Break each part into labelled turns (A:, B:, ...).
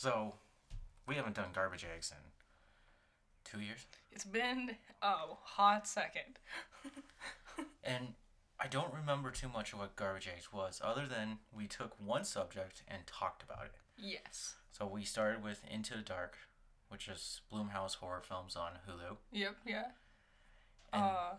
A: So, we haven't done garbage eggs in two years,
B: It's been a hot second.
A: and I don't remember too much of what garbage eggs was, other than we took one subject and talked about it.
B: Yes.
A: So we started with Into the Dark, which is Blumhouse horror films on Hulu.
B: Yep. Yeah.
A: And-
B: uh,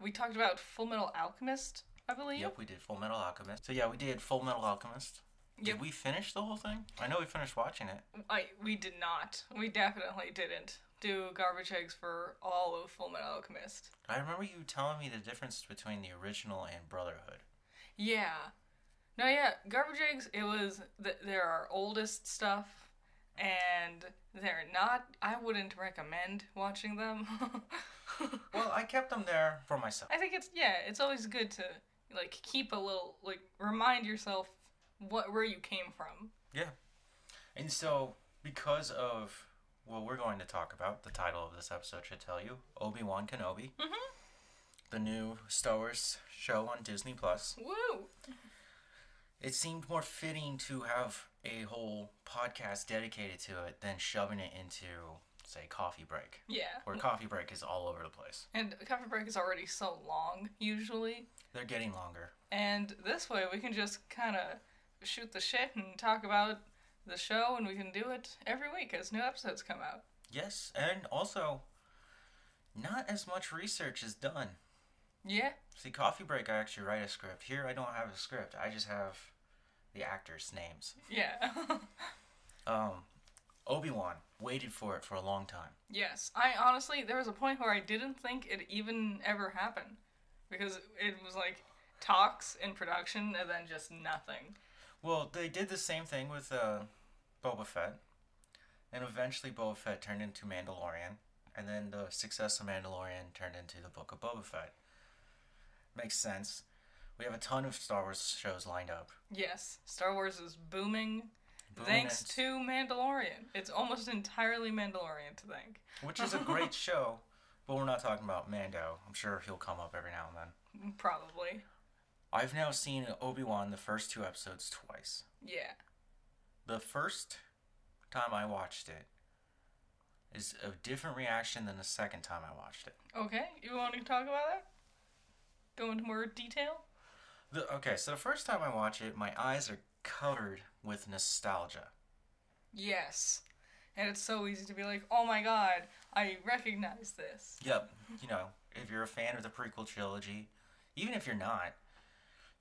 B: we talked about Full Metal Alchemist, I believe.
A: Yep, we did Full Metal Alchemist. So yeah, we did Full Metal Alchemist. Did we finish the whole thing? I know we finished watching it.
B: I we did not. We definitely didn't do garbage eggs for all of Full Metal Alchemist.
A: I remember you telling me the difference between the original and Brotherhood.
B: Yeah. No, yeah, garbage eggs. It was th- they're our oldest stuff, and they're not. I wouldn't recommend watching them.
A: Well, I kept them there for myself.
B: I think it's yeah. It's always good to like keep a little like remind yourself what where you came from.
A: Yeah. And so, because of what we're going to talk about, the title of this episode should tell you Obi Wan Kenobi,
B: Mhm.
A: the new Star Wars show on Disney Plus.
B: Woo!
A: It seemed more fitting to have a whole podcast dedicated to it than shoving it into, say, Coffee Break,
B: Yeah.
A: where Coffee Break is all over the place.
B: And coffee break is already so long usually,
A: They're getting longer.
B: and this way we can just kind of shoot the shit and talk about the show, and we can do it every week as new episodes come out.
A: Yes, and also, not as much research is done.
B: Yeah.
A: See, Coffee Break, I actually write a script. Here, I don't have a script. I just have the actors' names.
B: Yeah.
A: Um, Obi Wan waited for it for a long time.
B: yes. I honestly, there was a point where I didn't think it even ever happened because it was like talks in production and then just nothing.
A: Well, they did the same thing with uh, Boba Fett, and eventually Boba Fett turned into Mandalorian, and then the success of Mandalorian turned into the Book of Boba Fett. Makes sense. We have a ton of Star Wars shows lined up.
B: Yes, Star Wars is booming.
A: Booming
B: Thanks to Mandalorian. It's almost entirely Mandalorian to thank.
A: which is a great show, but we're not talking about Mando. I'm sure he'll come up every now and then.
B: Probably.
A: I've now seen Obi Wan the first two episodes twice.
B: Yeah.
A: The first time I watched it is a different reaction than the second time I watched it.
B: Okay, you want to talk about that? Go into more detail?
A: The, okay, so the first time I watch it, my eyes are covered with nostalgia.
B: Yes. And it's so easy to be like, oh my god, I recognize this.
A: Yep, you know, if you're a fan of the prequel trilogy, even if you're not,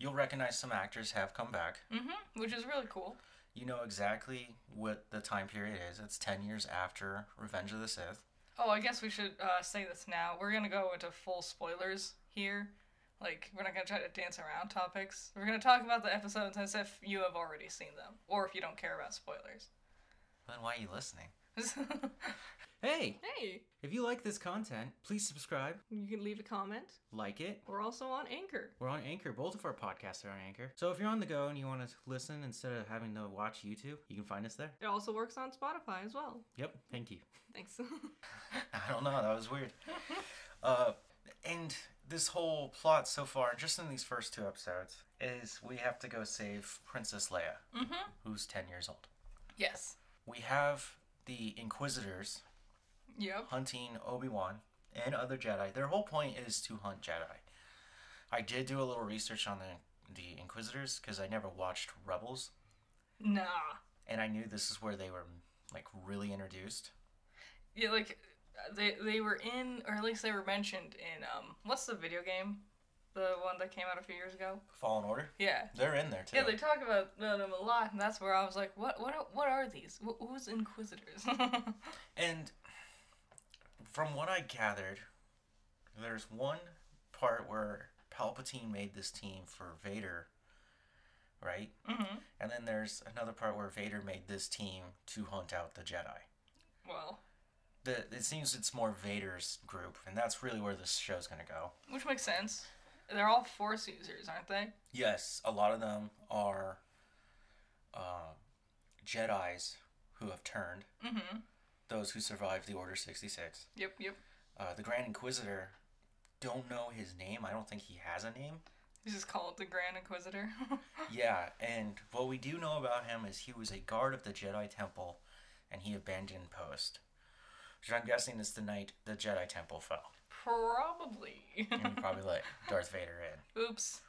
A: you'll recognize some actors have come back.
B: Mm-hmm. Which is really cool.
A: You know exactly what the time period is. It's 10 years after Revenge of the Sith.
B: Oh, I guess we should uh, say this now. We're gonna go into full spoilers here. Like, we're not gonna try to dance around topics. We're gonna talk about the episodes as if you have already seen them, or if you don't care about spoilers.
A: Then why are you listening?
C: Hey,
B: hey,
C: if you like this content, please subscribe,
B: you can leave a comment.
C: like it.
B: We're also on Anchor.
C: We're on Anchor. Both of our podcasts are on Anchor. So if you're on the go and you want to listen instead of having to watch YouTube, you can find us there.
B: It also works on Spotify as well.
C: Yep, thank you.
B: Thanks.
A: I don't know, that was weird. uh, and this whole plot so far, just in these first two episodes, is we have to go save Princess Leia,
B: mm-hmm.
A: who's 10 years old.
B: Yes.
A: We have the Inquisitors
B: Yep.
A: hunting Obi Wan and other Jedi. Their whole point is to hunt Jedi. I did do a little research on the the Inquisitors because I never watched Rebels,
B: Nah.
A: and I knew this is where they were like really introduced.
B: Yeah, like they they were in, or at least they were mentioned in um, what's the video game, the one that came out a few years ago.
A: Fallen Order,
B: Yeah.
A: they're in there too.
B: Yeah, they talk about them a lot, and that's where I was like, "What? What? Are, what are these? Who's Inquisitors?"
A: And from what I gathered, there's one part where Palpatine made this team for Vader, right?
B: hmm
A: And then there's another part where Vader made this team to hunt out the Jedi.
B: Well,
A: The, it seems it's more Vader's group, and that's really where this show's gonna go.
B: which makes sense. They're all Force users, aren't they?
A: Yes, a lot of them are uh, Jedi's who have turned,
B: Mm-hmm.
A: Those who survived the Order 66.
B: Yep. Yep.
A: Uh, the Grand Inquisitor, don't know his name. I don't think he has a name.
B: He's just called the Grand Inquisitor.
A: Yeah, and what we do know about him is he was a guard of the Jedi Temple, and he abandoned post. Which I'm guessing is the night the Jedi Temple fell,
B: Probably.
A: and probably let Darth Vader in.
B: Oops.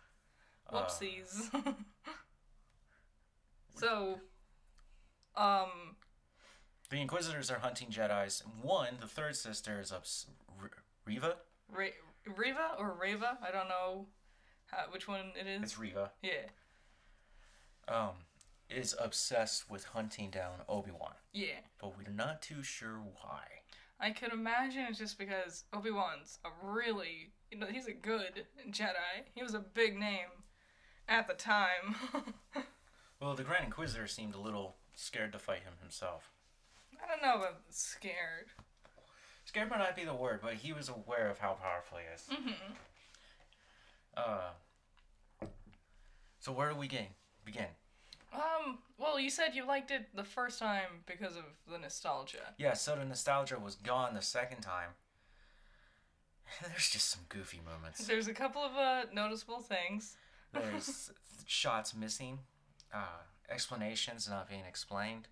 A: Uh,
B: Whoopsies. so, um,
A: The Inquisitors are hunting Jedi's. One, the third sister, is ups- R- Reva.
B: Ra- Reva or Rava? I don't know how, which one it is.
A: It's Reva.
B: yeah.
A: Um, is obsessed with hunting down Obi Wan,
B: Yeah.
A: but we're not too sure why.
B: I could imagine it's just because Obi Wan's a really, you know, he's a good Jedi. He was a big name at the time.
A: Well, the Grand Inquisitor seemed a little scared to fight him himself.
B: I don't know about scared.
A: Scared might not be the word, but he was aware of how powerful he is.
B: Mm-hmm.
A: Uh, so where do we gain, Begin.
B: Um, well, you said you liked it the first time because of the nostalgia.
A: Yeah, so the nostalgia was gone the second time. There's just some goofy moments.
B: There's a couple of uh, noticeable things.
A: There's shots missing, uh, explanations not being explained.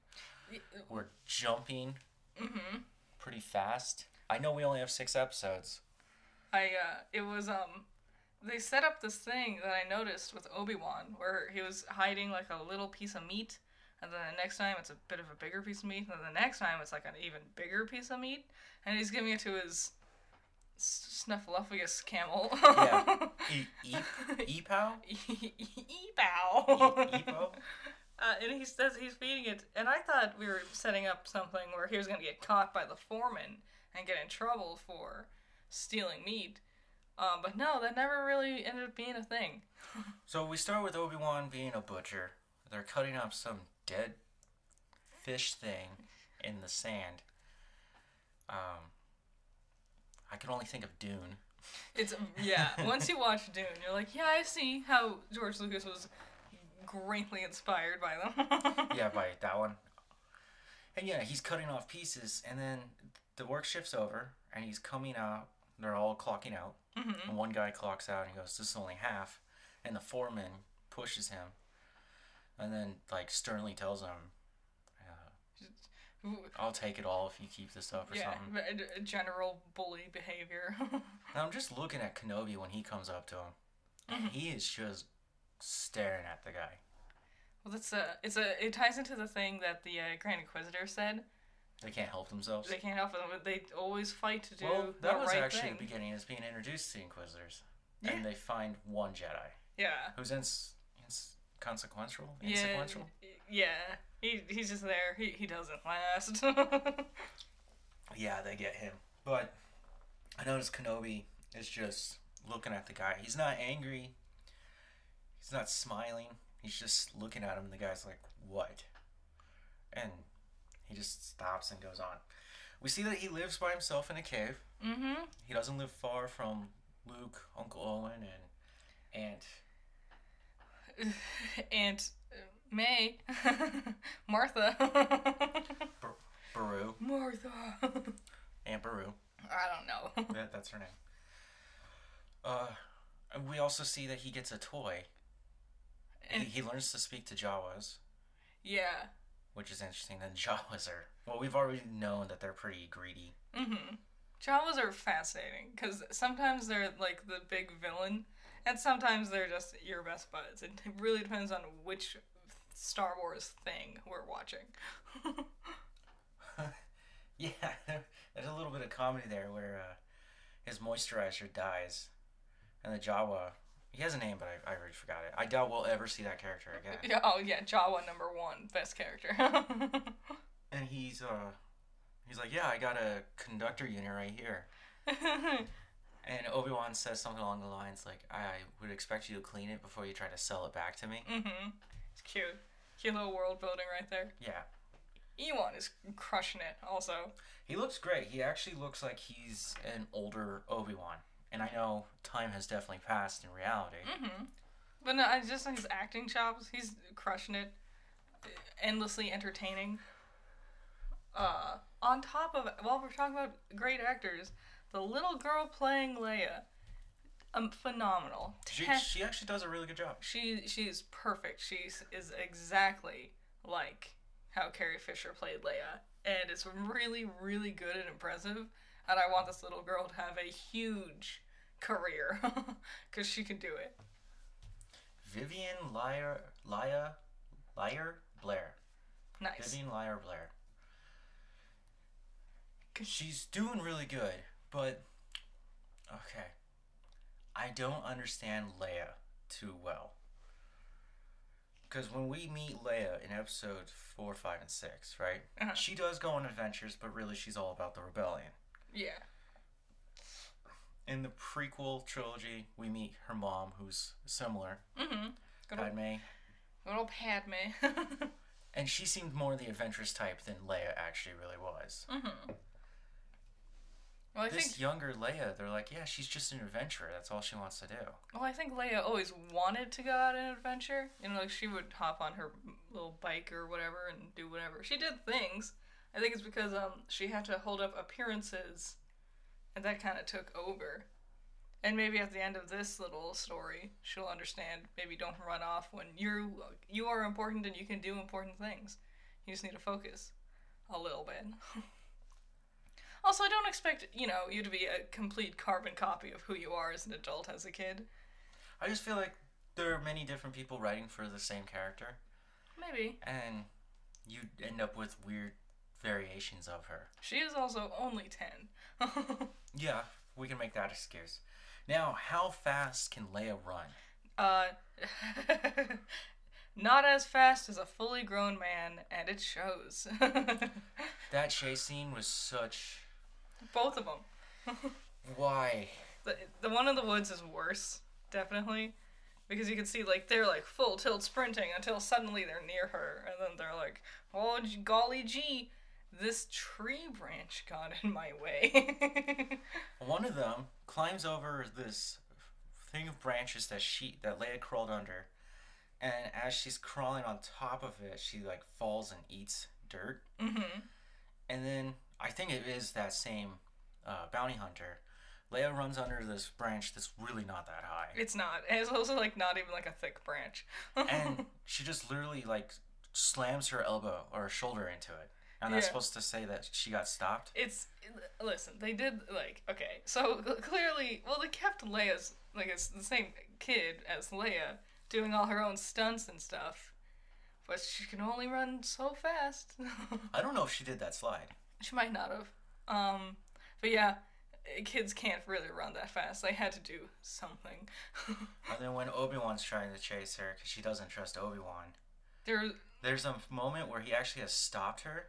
A: We're jumping
B: Mm-hmm.
A: pretty fast. I know we only have six episodes.
B: I uh, it was um, they set up this thing that I noticed with Obi Wan where he was hiding like a little piece of meat, and then the next time it's a bit of a bigger piece of meat, and then the next time it's like an even bigger piece of meat, and he's giving it to his snuffleupagus camel.
A: Yeah. E- e- Epow?
B: Epow.
A: E- Epo?
B: Uh, and he says he's feeding it, and I thought we were setting up something where he was going to get caught by the foreman and get in trouble for stealing meat. Um, but no, that never really ended up being a thing.
A: So we start with Obi Wan being a butcher. They're cutting up some dead fish thing in the sand. Um, I can only think of Dune.
B: It's yeah. Once you watch Dune, you're like, yeah, I see how George Lucas was greatly inspired by them.
A: Yeah, by that one. And yeah, he's cutting off pieces, and then the work shift's over, and he's coming out. They're all clocking out.
B: Mhm.
A: And one guy clocks out and he goes, This is only half. And the foreman pushes him, and then, like, sternly tells him, uh, I'll take it all if you keep this up or
B: yeah,
A: something.
B: a general bully behavior.
A: And I'm just looking at Kenobi when he comes up to him.
B: Mm-hmm.
A: And he is just staring at the guy.
B: well, that's a it's a it ties into the thing that the uh, Grand Inquisitor said.
A: They can't help themselves.
B: They can't help them. but They always fight to do
A: well, that was
B: right
A: actually
B: thing.
A: the beginning. Is being introduced to the Inquisitors,
B: Yeah.
A: and they find one Jedi
B: Yeah.
A: who's ins- ins- consequential,
B: Yeah.
A: insequential.
B: Yeah. He he's just there. He he doesn't last.
A: Yeah, they get him. But I noticed Kenobi is just looking at the guy. He's not angry. He's not smiling. He's just looking at him. And the guy's like, "What?" And he just stops and goes on. We see that he lives by himself in a cave.
B: mhm.
A: He doesn't live far from Luke, Uncle Owen, and Aunt.
B: Aunt uh, May, Martha,
A: Beru.
B: Martha.
A: Aunt Beru.
B: I don't know.
A: That, that's her name. Uh, and we also see that he gets a toy. He,
B: And
A: he learns to speak to Jawas,
B: yeah.
A: which is interesting. Then Jawas are well, we've already known that they're pretty greedy.
B: Mhm. Jawas are fascinating because sometimes they're like the big villain, and sometimes they're just your best buds. It really depends on which Star Wars thing we're watching.
A: Yeah, there's a little bit of comedy there where uh, his moisturizer dies, and the Jawa. He has a name, but I, I already forgot it. I doubt we'll ever see that character again.
B: yeah, oh yeah, Jawa number one, best character.
A: And he's uh, he's like, yeah, I got a conductor unit right here. And Obi Wan says something along the lines like, "I would expect you to clean it before you try to sell it back to me."
B: Mm-hmm. It's cute. Cute little world building right there.
A: Yeah,
B: Ewan is crushing it. Also,
A: he looks great. He actually looks like he's an older Obi Wan. And I know time has definitely passed in reality.
B: hmm but no, I just his acting chops. He's crushing it. Endlessly entertaining. Uh, on top of while we're talking about great actors, the little girl playing Leia. um, phenomenal.
A: She,
B: Ten-
A: she actually does a really good job.
B: she she's perfect. She is exactly like how Carrie Fisher played Leia, and it's really really good and impressive. And I want this little girl to have a huge career because she can do it.
A: Vivien Liar, Liar, Liar Blair.
B: Nice.
A: Vivien Lyra Blair. She's doing really good, but okay. I don't understand Leia too well. Because when we meet Leia in episode 4, 5, and 6, right?
B: Uh-huh.
A: She does go on adventures, but really she's all about the rebellion.
B: Yeah.
A: In the prequel trilogy, we meet her mom, who's similar,
B: Mm-hmm. Good old,
A: Padme,
B: good old Padme.
A: and she seemed more the adventurous type than Leia actually really was.
B: mm-hmm. Well, I
A: this
B: think
A: younger Leia, they're like, yeah, she's just an adventurer. That's all she wants to do.
B: well, I think Leia always wanted to go on an adventure. You know, like she would hop on her little bike or whatever and do whatever. She did things. I think it's because um she had to hold up appearances, and that kind of took over. And maybe at the end of this little story, she'll understand. Maybe don't run off when you're you are important and you can do important things. You just need to focus a little bit. also, I don't expect you know you to be a complete carbon copy of who you are as an adult as a kid.
A: I just feel like there are many different people writing for the same character,
B: Maybe
A: and you end up with weird variations of her.
B: she is also only ten.
A: Yeah, we can make that excuse. Now, how fast can Leia run?
B: uh, not as fast as a fully grown man, and it shows.
A: That chase scene was such.
B: Both of them.
A: Why?
B: The, the one in the woods is worse, definitely. Because you can see, like, they're, like, full tilt sprinting until suddenly they're near her. And then they're like, oh, golly gee, this tree branch got in my way.
A: One of them climbs over this thing of branches that she that Leia crawled under, and as she's crawling on top of it, she like falls and eats dirt.
B: hmm
A: And then I think it is that same uh, bounty hunter. Leia runs under this branch that's really not that high,
B: It's not. And it's also, like, not even, like, a thick branch.
A: and she just literally like slams her elbow or shoulder into it. And that's
B: Yeah.
A: supposed to say that she got stopped.
B: it's listen they did like okay so clearly well they kept leia's like it's the same kid as leia doing all her own stunts and stuff but she can only run so fast
A: I don't know if she did that slide.
B: she might not have um but yeah kids can't really run that fast they had to do something
A: And then when Obi Wan's trying to chase her because she doesn't trust Obi Wan,
B: there
A: there's a moment where he actually has stopped her,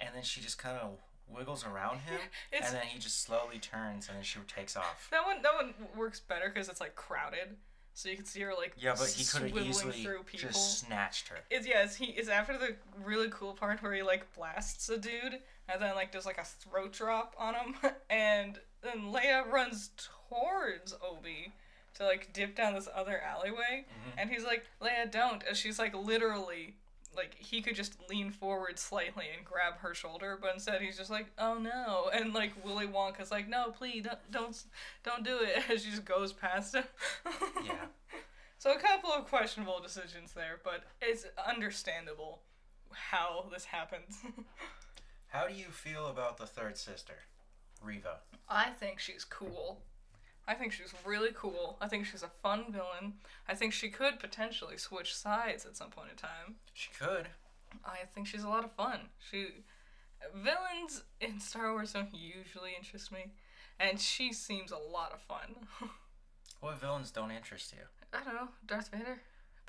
A: and then she just kind of wiggles around him,
B: It's-
A: and then he just slowly turns, and then she takes off.
B: that one that one works better because it's like crowded so you can see her like
A: Yeah, but he could have easily
B: through people
A: just snatched her.
B: It's yeah, it's he it's after the really cool part where he like blasts a dude and then like does like a throat drop on him and then Leia runs towards Obi to like dip down this other alleyway mm-hmm. and he's like, Leia don't and she's like literally like he could just lean forward slightly and grab her shoulder, but instead he's just like, "Oh no!" And like Willy Wonka's like, "No, please don't, don't, don't do it." And she just goes past him.
A: Yeah.
B: So a couple of questionable decisions there, but it's understandable how this happens.
A: How do you feel about the third sister, Reva?
B: I think she's cool. I think she's really cool. I think she's a fun villain. I think she could potentially switch sides at some point in time.
A: She could.
B: I think she's a lot of fun. She villains in Star Wars don't usually interest me, and she seems a lot of fun.
A: What villains don't interest you?
B: I don't know, Darth Vader,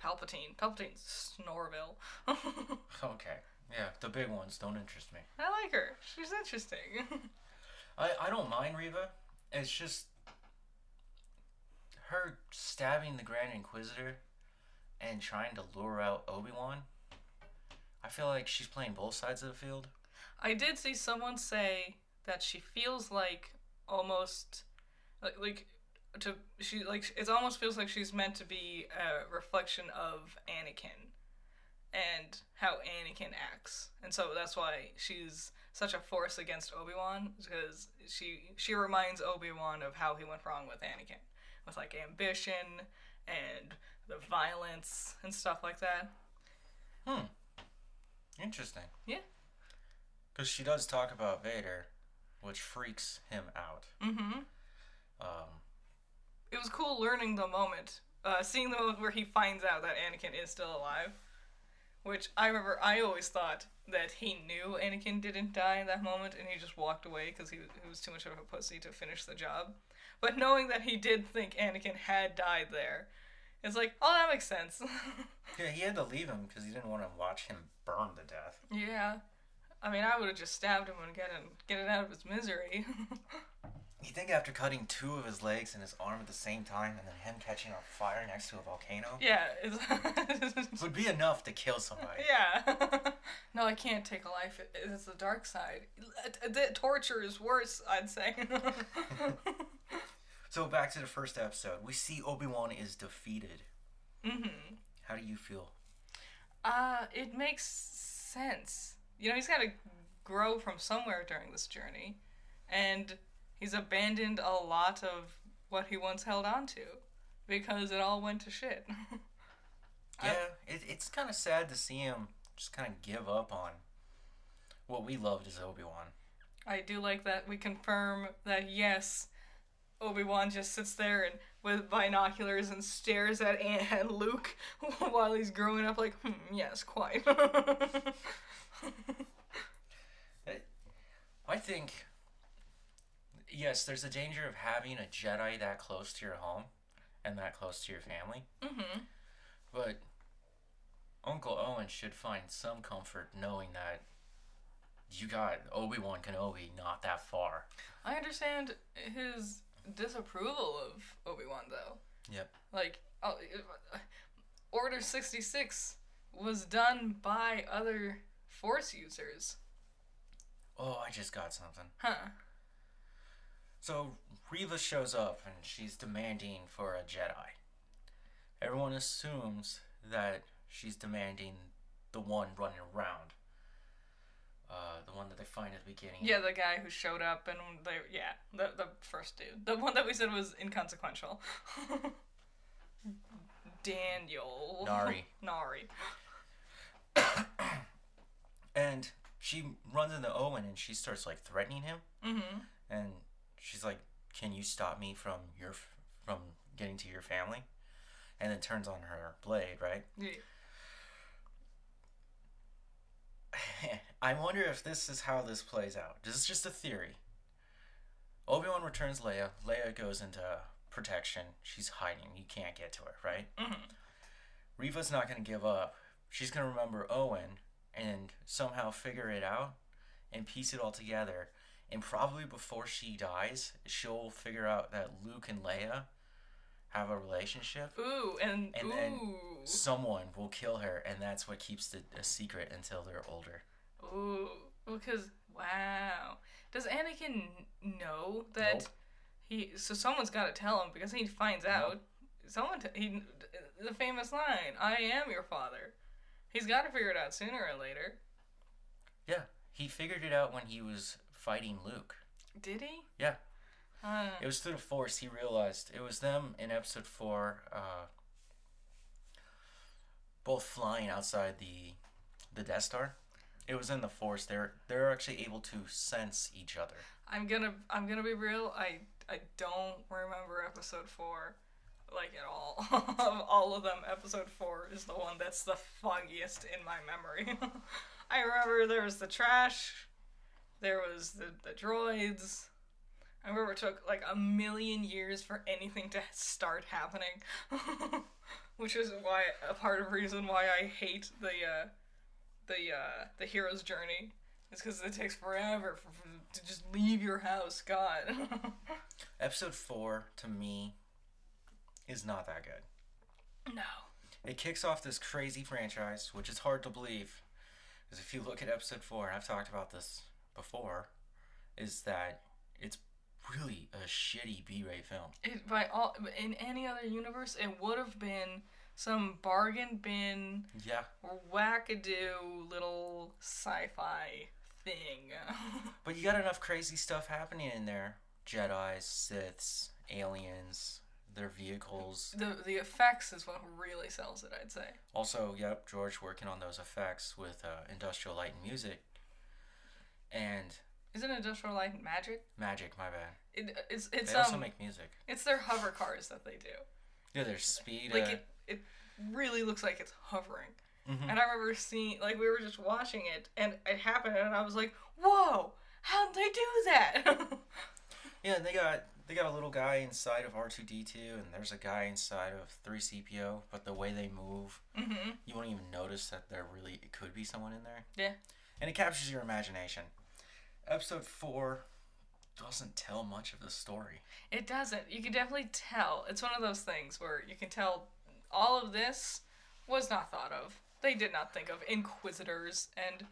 B: Palpatine, Palpatine's Snorville.
A: Okay. Yeah, the big ones don't interest me.
B: I like her. She's interesting.
A: I, I don't mind Reva. It's just her stabbing the Grand Inquisitor and trying to lure out Obi Wan. I feel like she's playing both sides of the field.
B: I did see someone say that she feels like almost like, like to she like it almost feels like she's meant to be a reflection of Anakin and how Anakin acts. And so that's why she's such a force against Obi-Wan because she she reminds Obi-Wan of how he went wrong with Anakin, with like ambition and the violence and stuff like that.
A: Hmm. Interesting.
B: Yeah.
A: Because she does talk about Vader, which freaks him out.
B: Mm-hmm.
A: Um,
B: It was cool learning the moment, uh, seeing the moment where he finds out that Anakin is still alive. Which I remember, I always thought that he knew Anakin didn't die in that moment, and he just walked away because he, he was too much of a pussy to finish the job. But knowing that he did think Anakin had died there, it's like, oh, that makes sense.
A: yeah, he had to leave him because he didn't want to watch him burn to death.
B: yeah, I mean, I would have just stabbed him and get him get it out of his misery.
A: You think after cutting two of his legs and his arm at the same time, and then him catching on fire next to a volcano,
B: yeah, it's
A: would be enough to kill somebody.
B: Yeah. no, I can't take a life. It's the dark side. The torture is worse, I'd say.
A: So back to the first episode, we see Obi Wan is defeated.
B: hmm
A: How do you feel?
B: Uh, it makes sense. You know, he's got to grow from somewhere during this journey, and he's abandoned a lot of what he once held on to because it all went to shit. I-
A: Yeah, it, it's kind of sad to see him just kind of give up on what we loved as Obi Wan.
B: I do like that we confirm that yes, Obi Wan just sits there and with binoculars and stares at Aunt and Luke while he's growing up. Like, hmm, yes, quite.
A: I think, yes, there's a danger of having a Jedi that close to your home and that close to your family,
B: hmm
A: but Uncle Owen should find some comfort knowing that you got Obi Wan Kenobi not that far.
B: I understand his disapproval of Obi Wan though.
A: Yep.
B: Like, oh, Order sixty six was done by other Force users,
A: Oh, I just got something.
B: huh?
A: So Reva shows up and she's demanding for a Jedi. Everyone assumes that she's demanding the one running around. Uh, the one that they find at the beginning.
B: Yeah, the guy who showed up and they yeah, the the first dude. The one that we said was inconsequential. Daniel.
A: Nari.
B: Nari.
A: And she runs into Owen and she starts like threatening him.
B: Mhm.
A: And she's like, "Can you stop me from your from getting to your family?" And then turns on her blade, right?
B: Yeah.
A: I wonder if this is how this plays out. This is just a theory. Obi Wan returns Leia. Leia goes into protection. She's hiding. You can't get to her, right?
B: Mhm.
A: Reva's not going to give up. She's going to remember Owen and somehow figure it out and piece it all together. And probably before she dies, she'll figure out that Luke and Leia have a relationship.
B: Ooh, and,
A: And
B: ooh.
A: then Someone will kill her, and that's what keeps it a secret until they're older.
B: Ooh, because wow, does Anakin know that
A: Nope.
B: he? So someone's got to tell him because he finds out. Someone t- he the famous line, "I am your father." He's got to figure it out sooner or later.
A: Yeah, he figured it out when he was fighting Luke.
B: Did he?
A: Yeah.
B: Uh,
A: It was through the Force he realized it was them in Episode Four, uh, both flying outside the the Death Star. It was in the Force. They're they're actually able to sense each other.
B: I'm gonna I'm gonna be real. I I don't remember episode four, like at all. of all of them, episode four is the one that's the foggiest in my memory. I remember there was the trash, there was the the droids. I remember it took like a million years for anything to start happening, which is why a part of the reason why I hate the uh, the uh, the hero's journey is because it takes forever for, for, to just leave your house. God.
A: Episode Four to me is not that good.
B: no.
A: It kicks off this crazy franchise, which is hard to believe. Because if you look at episode four, and I've talked about this before, is that it's really a shitty B-rate film.
B: It, by all in any other universe, it would have been some bargain bin
A: Yeah,
B: wackadoo little sci-fi thing.
A: but you got enough crazy stuff happening in there: Jedi's, Siths, aliens, their vehicles.
B: The the effects is what really sells it, I'd say.
A: Also, yep, George working on those effects with uh, Industrial Light and Music. And
B: Isn't Industrial Light and Magic?
A: Magic, my bad.
B: It, it's it's
A: They also
B: um
A: make music.
B: it's their hover cars that they do.
A: Yeah, there's speed.
B: Like
A: uh,
B: it it really looks like it's hovering.
A: mhm.
B: And I remember seeing like we were just watching it and it happened and I was like, "Whoa! How'd they do that?"
A: Yeah, they got they got a little guy inside of R two D two, and there's a guy inside of three CPO. But the way they move,
B: mhm.
A: you won't even notice that there really it could be someone in there.
B: Yeah.
A: And it captures your imagination. Episode four doesn't tell much of the story.
B: It doesn't. You can definitely tell. It's one of those things where you can tell all of this was not thought of. They did not think of inquisitors and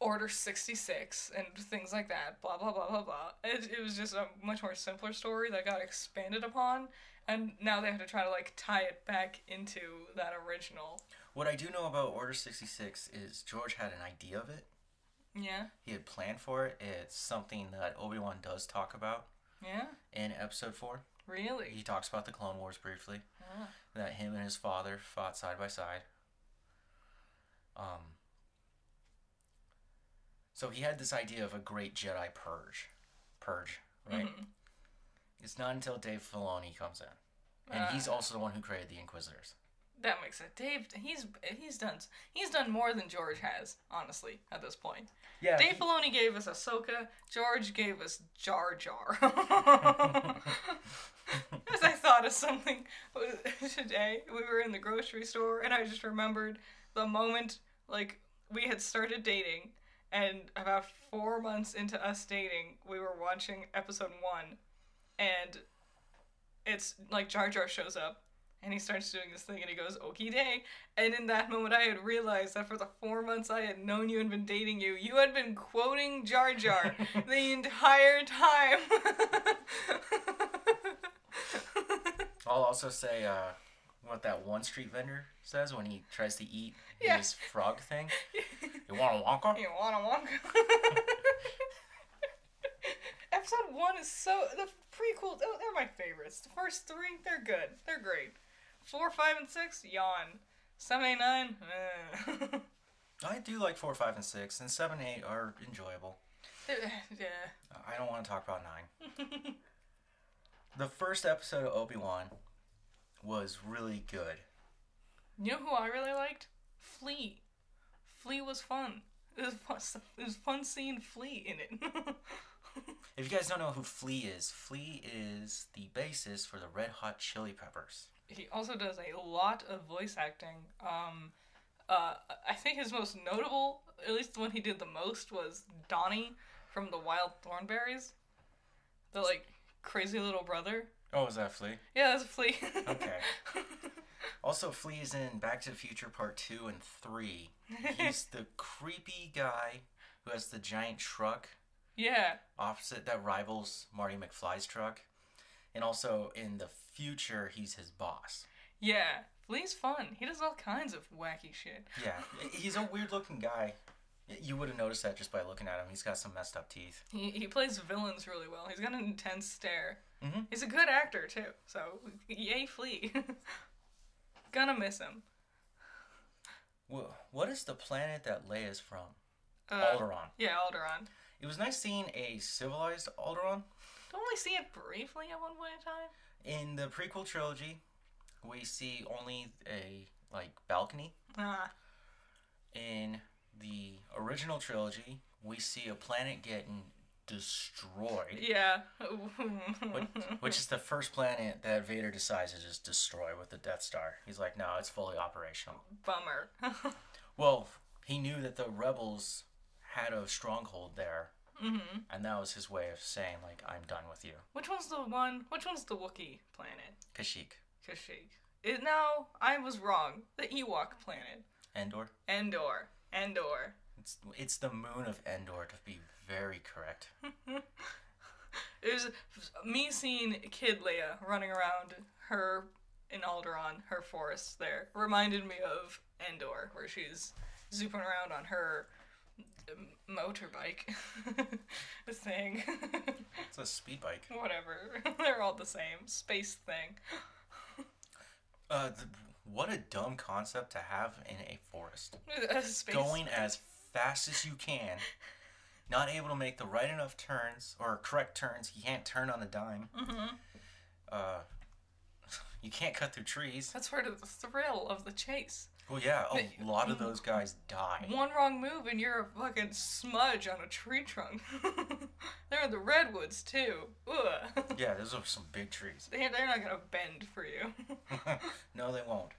B: Order 66 and things like that. Blah, blah, blah, blah, blah. It, it was just a much more simpler story that got expanded upon. And now they have to try to like tie it back into that original.
A: What I do know about Order sixty six is George had an idea of it.
B: Yeah.
A: He had planned for it. It's something that Obi Wan does talk about
B: Yeah.
A: in Episode four.
B: Really.
A: He talks about the Clone Wars briefly.
B: Ah.
A: that him and his father fought side by side. Um, so he had this idea of a great Jedi purge, purge, right?
B: Mhm.
A: It's not until Dave Filoni comes in, and
B: Ah.
A: he's also the one who created the Inquisitors.
B: That makes it. Dave, he's he's done he's done more than George has, honestly, at this point.
A: Yeah,
B: Dave Filoni gave us Ahsoka. George gave us Jar Jar. As I thought of something today, we were in the grocery store, and I just remembered the moment like we had started dating, and about four months into us dating, we were watching episode one, and it's like Jar Jar shows up. And he starts doing this thing and he goes, Okie day. And in that moment, I had realized that for the four months I had known you and been dating you, you had been quoting Jar Jar the entire time.
A: I'll also say uh, what that one street vendor says when he tries to eat
B: Yeah.
A: his frog thing. You want a Wonka?
B: you wanna walk? Episode one is so the prequel. Oh, they're my favorites. The first three, they're good. They're great. Four, five, and six, yawn. Seven, eight, nine. eh.
A: I do like four, five, and six, and seven, eight are enjoyable.
B: Yeah.
A: I don't want to talk about nine. the first episode of Obi Wan was really good.
B: You know who I really liked? Flea. Flea was fun. It was fun. It was fun seeing Flea in it.
A: If you guys don't know who Flea is, Flea is the bassist for the Red Hot Chili Peppers.
B: he also does a lot of voice acting. Um, uh, I think his most notable, at least the one he did the most, was Donnie from the Wild Thornberrys. The like crazy little brother.
A: Oh, is that Flea?
B: Yeah, that's Flea.
A: Okay. Also, Flea is in Back to the Future Part 2 and 3. He's the creepy guy who has the giant truck
B: yeah.
A: opposite that rivals Marty McFly's truck. And also in the future, he's his boss.
B: Yeah. Flea's fun. He does all kinds of wacky shit.
A: Yeah, he's a weird looking guy. You would have noticed that just by looking at him. He's got some messed up teeth.
B: He, he plays villains really well. He's got an intense stare.
A: Mhm.
B: He's a good actor too. So yay, Flea. Gonna miss him.
A: Wha- What is the planet that Leia's from?
B: Uh,
A: Alderaan.
B: Yeah, Alderaan.
A: It was nice seeing a civilized Alderaan.
B: Don't we see it briefly at one point in time?
A: In the prequel trilogy, we see only a like balcony.
B: Ah,
A: In the original trilogy, we see a planet getting destroyed,
B: yeah.
A: which, which is the first planet that Vader decides to just destroy with the Death Star. He's like, no, it's fully operational.
B: Bummer.
A: Well, he knew that the rebels had a stronghold there,
B: hmm
A: and that was his way of saying, like, I'm done with you.
B: Which one's the one? Which one's the Wookiee planet?
A: Kashyyyk.
B: Kashyyyk. It, no, I was wrong. The Ewok planet.
A: Endor.
B: Endor. Endor.
A: It's, it's the moon of Endor, to be very correct.
B: It was me seeing Kid Leia running around her in Alderaan, her forest there, reminded me of Endor, where she's zooping around on her motorbike thing.
A: It's a speed bike.
B: Whatever. They're all the same. Space thing.
A: Uh, th- what a dumb concept to have in a forest.
B: A
A: Going as fast as you can, not able to make the right enough turns or correct turns. You can't turn on a dime.
B: Mhm.
A: Uh, you can't cut through trees.
B: That's part of the thrill of the chase.
A: Well, yeah, a
B: But-
A: lot of those guys die.
B: One wrong move and you're a fucking smudge on a tree trunk. they're in the redwoods too. Ugh.
A: Yeah, those are some big trees.
B: They're, they're not gonna bend for you.
A: no, they won't.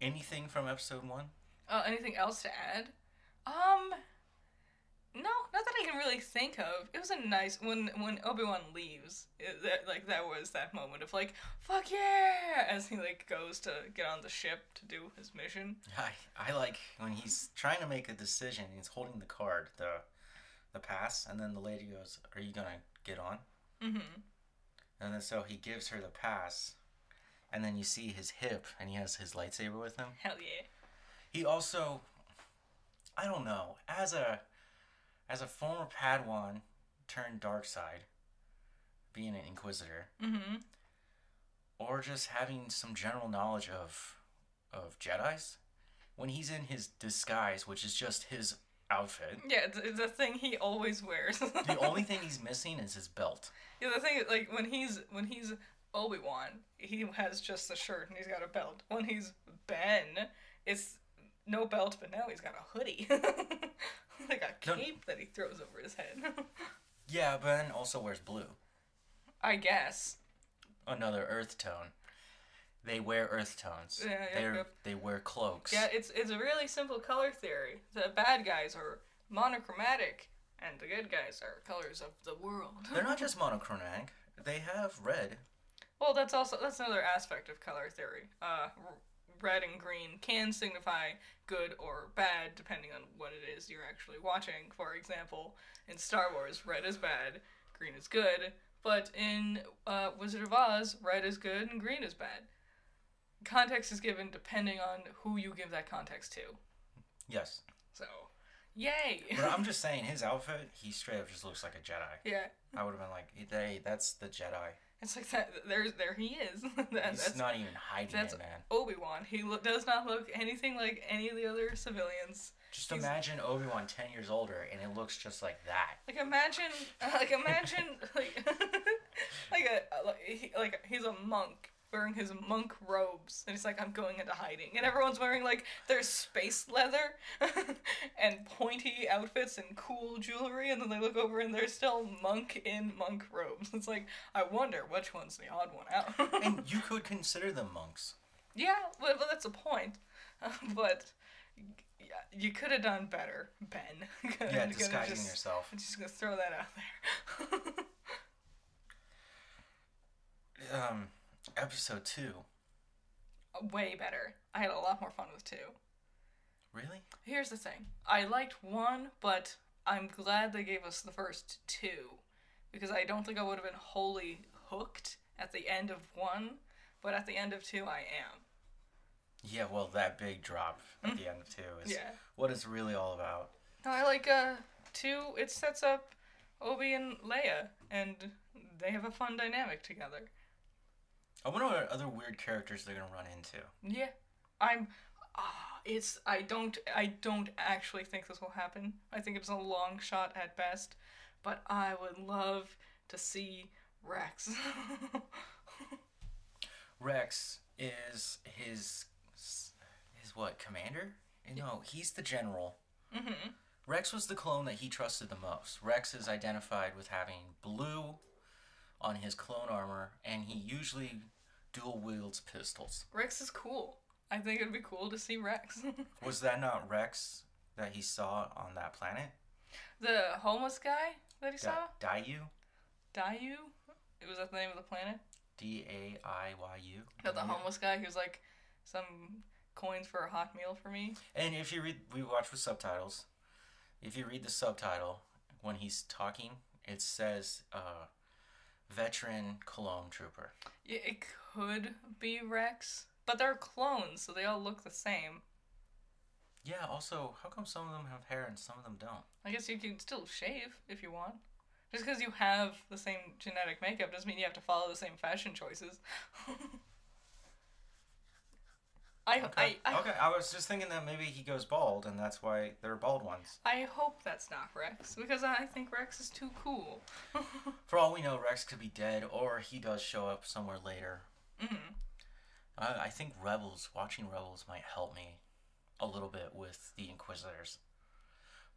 A: Anything from episode one?
B: Uh, anything else to add? Um, no, not that I can really think of. It was a nice when when Obi Wan leaves. It, that like that was that moment of like fuck yeah as he like goes to get on the ship to do his mission.
A: I I like when he's trying to make a decision. He's holding the card, the the pass, and then the lady goes, "Are you gonna get on?"
B: Mm-hmm.
A: And then so he gives her the pass, and then you see his hip, and he has his lightsaber with him.
B: Hell yeah.
A: He also, I don't know, as a as a former Padawan turned dark side, being an Inquisitor,
B: Mm-hmm.
A: or just having some general knowledge of of Jedi's, when he's in his disguise, which is just his outfit.
B: Yeah, it's, a thing he always wears.
A: The only thing he's missing is his belt.
B: Yeah, the thing is, like when he's when he's Obi Wan, he has just the shirt and he's got a belt. When he's Ben, it's no belt, but now he's got a hoodie, like a
A: No.
B: cape that he throws over his head.
A: Yeah, Ben also wears blue,
B: I guess.
A: another earth tone. They wear earth tones.
B: Yeah, yeah,
A: They're,
B: yep.
A: They wear cloaks.
B: Yeah, it's it's a really simple color theory. The bad guys are monochromatic, and the good guys are colors of the world.
A: They're not just monochromatic. They have red.
B: Well, that's also that's another aspect of color theory. Uh, r- red and green can signify good or bad depending on what it is you're actually watching. For example, in Star Wars, red is bad, green is good. But in uh, Wizard of Oz, red is good and green is bad. Context is given depending on who you give that context to.
A: Yes.
B: So, yay!
A: But I'm just saying, his outfit, he straight up just looks like a Jedi.
B: yeah,
A: I would have been like, hey, that's the Jedi.
B: It's like that. There, there he is. That-
A: He's
B: that's
A: not even hiding
B: that's-
A: it, man.
B: Obi Wan. He lo- does not look anything like any of the other civilians.
A: Just
B: he's-
A: imagine Obi Wan ten years older, and it looks just like that.
B: Like imagine, like imagine, like like a like, he, like he's a monk wearing his monk robes, and he's like, I'm going into hiding, and everyone's wearing like their space leather and pointy outfits and cool jewelry, and then they look over and they're still monk in monk robes. It's like I wonder which one's the odd one out.
A: And you could consider them monks.
B: Yeah, well, well that's a point. but yeah, you could have done better, Ben.
A: Yeah,
B: Gonna
A: disguising
B: just,
A: yourself.
B: I'm just gonna throw that out there.
A: Um, episode two.
B: Way better. I had a lot more fun with two.
A: Really?
B: Here's the thing. I liked one, but I'm glad they gave us the first two. Because I don't think I would have been wholly hooked at the end of one, but at the end of two I am.
A: Yeah. Well, that big drop at the end of two is
B: Yeah.
A: what it's really all about.
B: No, I like uh two. It sets up Obi and Leia, and they have a fun dynamic together.
A: I wonder what other weird characters they're gonna run into.
B: Yeah, I'm. Ah, it's. I don't. I don't actually think this will happen. I think it's a long shot at best, but I would love to see Rex.
A: Rex is his his what commander? No, he's the general.
B: hmm
A: Rex was the clone that he trusted the most. Rex is identified with having blue on his clone armor, and he usually dual wields pistols.
B: Rex is cool. I think it'd be cool to see Rex.
A: Was that not Rex that he saw on that planet?
B: the homeless guy that he saw,
A: Da- Daiyu?
B: Dayu. It was that the name of the planet.
A: D A I Y U.
B: No, the homeless guy. He was like some coins for a hot meal for me.
A: And if you read, we watch with subtitles. If you read the subtitle, when he's talking, it says uh, veteran clone trooper.
B: Yeah, it could be Rex, but they're clones, so they all look the same.
A: Yeah. Also, how come some of them have hair and some of them don't?
B: I guess you can still shave if you want. Just because you have the same genetic makeup doesn't mean you have to follow the same fashion choices. I,
A: Okay.
B: I, I,
A: okay. I was just thinking that maybe he goes bald, and that's why they're bald ones.
B: I hope that's not Rex because I think Rex is too cool.
A: For all we know, Rex could be dead, or he does show up somewhere later.
B: Mhm.
A: I, I think Rebels, watching Rebels, might help me a little bit with the Inquisitors.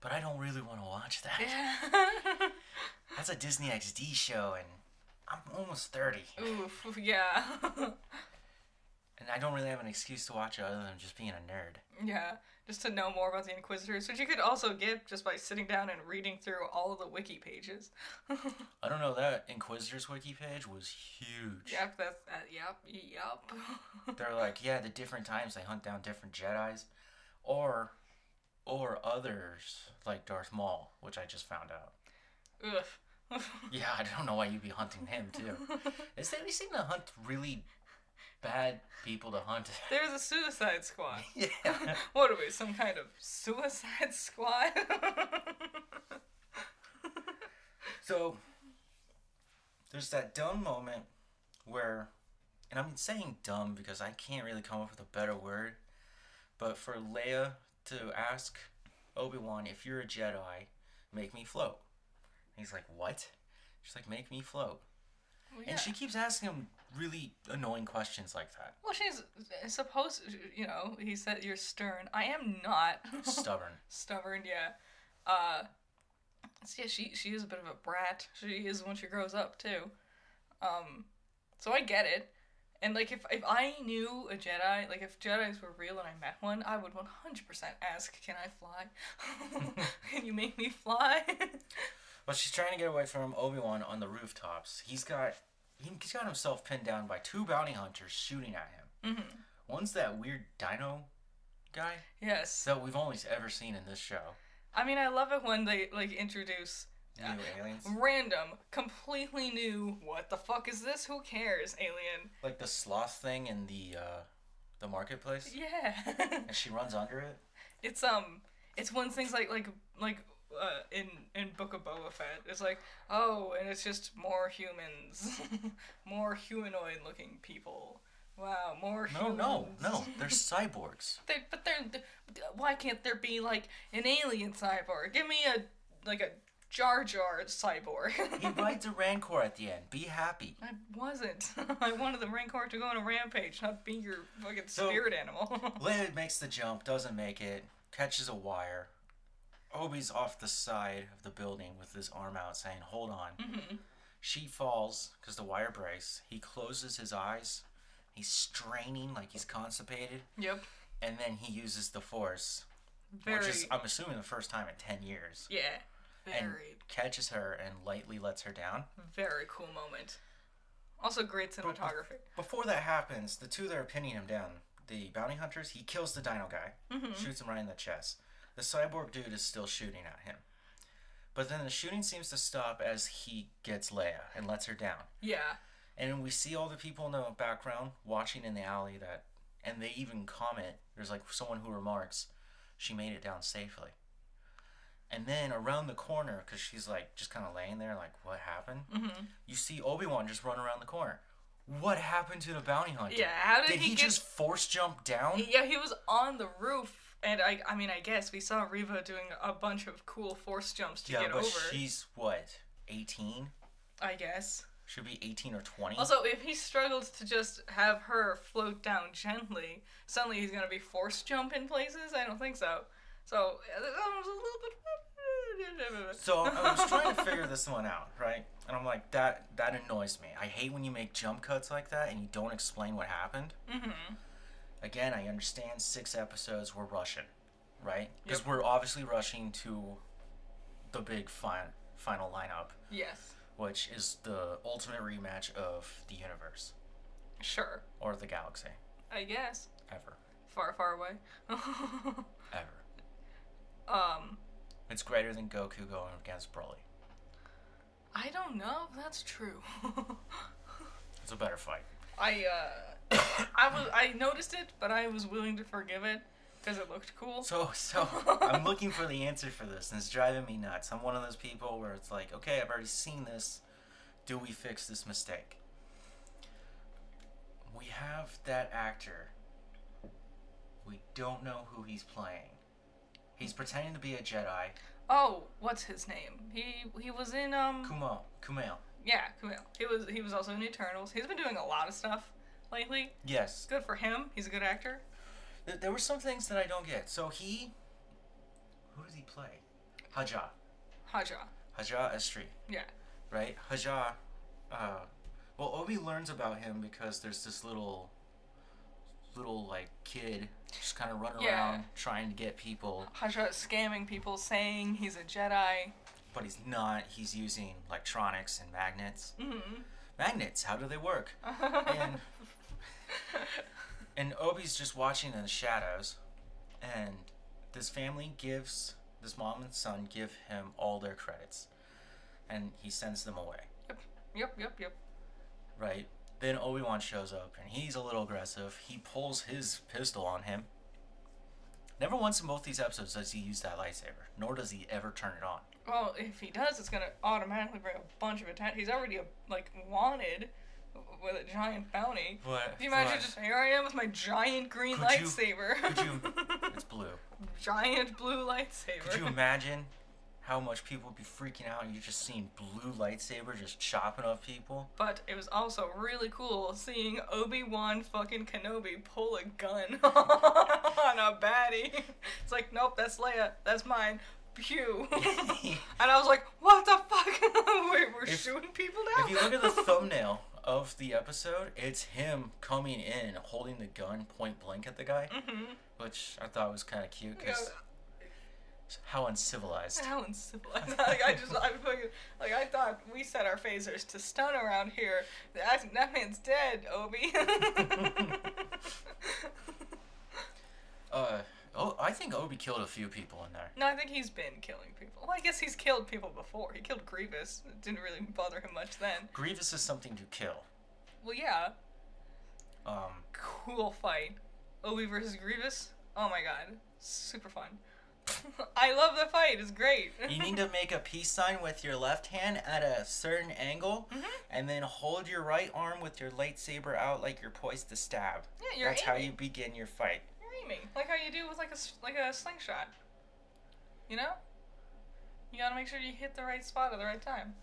A: But I don't really want to watch that.
B: Yeah.
A: That's a Disney XD show, and I'm almost 30.
B: Oof. Yeah.
A: And I don't really have an excuse to watch it other than just being a nerd.
B: yeah. Just to know more about the Inquisitors, which you could also get just by sitting down and reading through all of the wiki pages.
A: I don't know, that Inquisitors wiki page was huge.
B: yep. That's that. Yep. Yep.
A: They're like, yeah, the different times they hunt down different Jedi's, or, or others like Darth Maul, which I just found out.
B: Ugh.
A: Yeah, I don't know why you'd be hunting him too. Is they seem to hunt really bad people to hunt.
B: There's a Suicide Squad.
A: yeah.
B: What are we? Some kind of Suicide Squad?
A: So there's that dumb moment where, and I'm saying dumb because I can't really come up with a better word, but for Leia to ask Obi Wan, if you're a Jedi, make me float. And he's like, what? She's like, make me float.
B: Well, yeah.
A: And she keeps asking him really annoying questions like that.
B: Well, she's supposed. You know, he said you're stern. I am not.
A: Stubborn.
B: Stubborn. Yeah. Uh. so yeah, she she is a bit of a brat. She is when she grows up too. Um. So I get it. And like if if I knew a Jedi, like if Jedi's were real and I met one, I would 100% ask, "Can I fly? Can you make me fly?"
A: Well, she's trying to get away from Obi Wan on the rooftops. He's got he's got himself pinned down by two bounty hunters shooting at him.
B: hmm
A: One's that weird dino guy
B: Yes.
A: that we've only ever seen in this show.
B: I mean, I love it when they like introduce
A: New
B: Yeah.
A: aliens,
B: random, completely new. What the fuck is this? Who cares? Alien.
A: like the sloth thing in the uh, the marketplace,
B: Yeah.
A: and she runs under it.
B: it's um, it's when things like like like uh, in in Book of Boba Fett. It's like oh, and it's just more humans, more humanoid looking people. Wow, more
A: No,
B: humans.
A: no, no. They're cyborgs.
B: They, but they're, they why can't there be like an alien cyborg? Give me a like a Jar Jar cyborg.
A: He rides a rancor at the end. Be happy.
B: I wasn't. I wanted the Rancor to go on a rampage, not be your fucking
A: So-
B: spirit animal.
A: Leia makes the jump, doesn't make it, catches a wire. Obi's off the side of the building with his arm out, saying, "Hold on."
B: hmm
A: She falls because the wire breaks. He closes his eyes. He's straining like he's constipated,
B: Yep.
A: and then he uses the force,
B: Very.
A: which is I'm assuming the first time in ten years,
B: yeah.
A: and
B: Very,
A: catches her and lightly lets her down.
B: very cool moment. Also, great
A: But-
B: cinematography.
A: Before that happens, the two that are pinning him down, the bounty hunters, he kills the dino guy,
B: Mhm.
A: shoots him right in the chest. The cyborg dude is still shooting at him. But then the shooting seems to stop as he gets Leia and lets her down.
B: Yeah.
A: And we see all the people in the background watching in the alley that, and they even comment. There's like someone who remarks, she made it down safely. And then around the corner, because she's like just kind of laying there, like, what happened?
B: hmm
A: You see Obi Wan just run around the corner. What happened to the bounty hunter?
B: Yeah. How did,
A: Did he,
B: get?
A: just force jump down?
B: Yeah, he was on the roof, and I. I mean, I guess we saw Reva doing a bunch of cool force jumps to
A: yeah,
B: get
A: but
B: over.
A: she's what, 18?
B: I guess.
A: Should be 18 or 20.
B: Also, if he struggles to just have her float down gently, suddenly he's gonna be force jump in places. I don't think so. So uh, that was a little bit.
A: So I was trying to figure this one out, right? And I'm like, that that annoys me. I hate when you make jump cuts like that and you don't explain what happened.
B: hmm
A: Again, I understand six episodes we're rushing, right? Because
B: Yep.
A: we're obviously rushing to the big fin- final lineup,
B: Yes.
A: which is the ultimate rematch of the universe
B: Sure.
A: or the galaxy,
B: I guess.
A: ever,
B: Far, far away.
A: ever.
B: um,
A: It's greater than Goku going against Broly.
B: I don't know if that's true.
A: It's a better fight.
B: I uh, I was I noticed it, but I was willing to forgive it. Because it looked cool.
A: So, so I'm looking for the answer for this, and it's driving me nuts. I'm one of those people where it's like, okay, I've already seen this. Do we fix this mistake? We have that actor. We don't know who he's playing. He's pretending to be a Jedi.
B: Oh, what's his name? He he was in um
A: Kumail. Kumail.
B: yeah, Kumail. He was he was also in Eternals. He's been doing a lot of stuff lately.
A: Yes.
B: Good for him. He's a good actor.
A: Th- There were some things that I don't get. So he. Who does he play? Haja.
B: Haja.
A: Haja Estree.
B: Yeah.
A: right? Haja, uh, well, Obi learns about him because there's this little, little like kid just kind of running
B: Yeah.
A: around trying to get people,
B: Haja scamming people, saying he's a Jedi.
A: but he's not. He's using electronics and magnets.
B: Mm-hmm.
A: Magnets, how do they work? And and Obi's just watching in the shadows, and this family gives this mom and son give him all their credits, and he sends them away.
B: yep, yep, yep. Yep.
A: Right. Then Obi Wan shows up and he's a little aggressive. He pulls his pistol on him. Never once in both these episodes does he use that lightsaber, nor does he ever turn it on.
B: Well, if he does, it's gonna automatically bring a bunch of attention. He's already uh, like wanted with a giant bounty.
A: But
B: Can you imagine just here I am with my giant green
A: Could you-
B: lightsaber?
A: could you- it's blue.
B: giant blue lightsaber.
A: Could you imagine how much people would be freaking out and you just seeing blue lightsaber just chopping up people?
B: But it was also really cool seeing Obi Wan fucking Kenobi pull a gun on a baddie. It's like, nope, that's Leia, that's mine. Pew. and I was like, what the fuck? Wait, we're
A: If-
B: shooting people now?
A: If you look at the thumbnail of the episode, it's him coming in holding the gun point blank at the guy,
B: hmm
A: which I thought was kind of cute because how uncivilized.
B: How uncivilized. like, I just, I fucking, like, I thought we set our phasers to stun around here. That, that man's dead, Obi.
A: Uh, oh, I think Obi killed a few people in there.
B: no, I think he's been killing people. Well, I guess he's killed people before. He killed Grievous. It didn't really bother him much then.
A: Grievous is something to kill.
B: Well, yeah.
A: Um,
B: Cool fight. Obi versus Grievous. Oh my god. Super fun. I love the fight. It's great.
A: you need to make a peace sign with your left hand at a certain angle,
B: Mhm.
A: and then hold your right arm with your lightsaber out like you're poised to stab.
B: Yeah, you're
A: That's how you begin your fight.
B: You're like how you do with like a s- like a slingshot. You know, you gotta make sure you hit the right spot at the right time.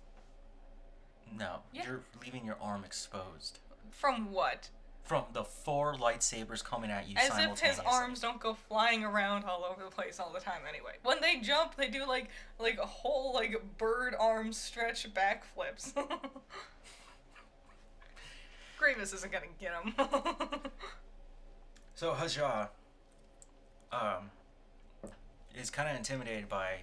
A: No,
B: Yeah.
A: you're leaving your arm exposed
B: From what?
A: from the four lightsabers coming at you
B: As if his arms don't go flying around all over the place all the time. Anyway, when they jump, they do like like a whole like bird arm stretch backflips. Grievous isn't gonna get him.
A: So Haja, um, is kind of intimidated by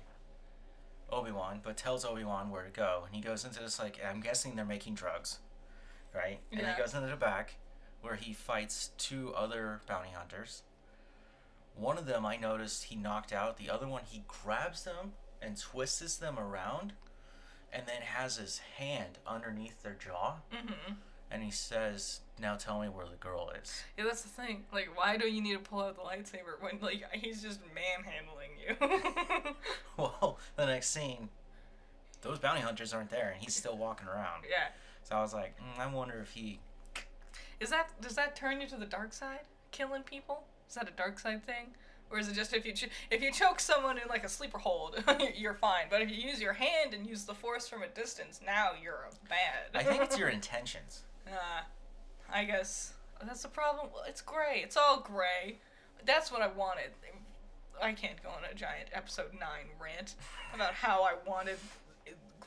A: Obi Wan, but tells Obi Wan where to go, and he goes into this like I'm guessing they're making drugs, right? And
B: Yeah.
A: he goes into the back, where he fights two other bounty hunters. One of them I noticed he knocked out. The other one he grabs them and twists them around, and then has his hand underneath their jaw,
B: hmm
A: and he says, "Now tell me where the girl is."
B: Yeah, that's the thing. Like, why do you need to pull out the lightsaber when like he's just manhandling you?
A: Well, the next scene, those bounty hunters aren't there, and he's still walking around.
B: yeah.
A: So I was like, mm, I wonder if he.
B: Is that does that turn you to the dark side? Killing people? Is that a dark side thing? Or is it just if you ch- if you choke someone in like a sleeper hold, you're fine. But if you use your hand and use the force from a distance, now you're a bad.
A: I think it's your intentions.
B: Uh, I guess that's the problem. It's gray. It's all gray. That's what I wanted. I can't go on a giant episode nine rant about how I wanted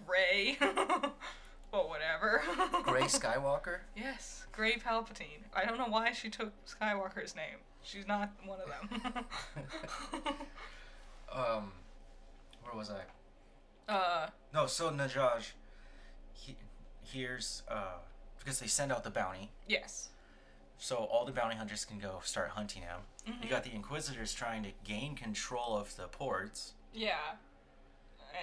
B: gray. but whatever.
A: Gray Skywalker.
B: Yes, Gray Palpatine. I don't know why she took Skywalker's name. She's not one of them.
A: Um, where was I?
B: uh,
A: No, so Najaj, he hears uh because they send out the bounty,
B: yes.
A: so all the bounty hunters can go start hunting him.
B: Mhm.
A: You got the Inquisitors trying to gain control of the ports.
B: Yeah.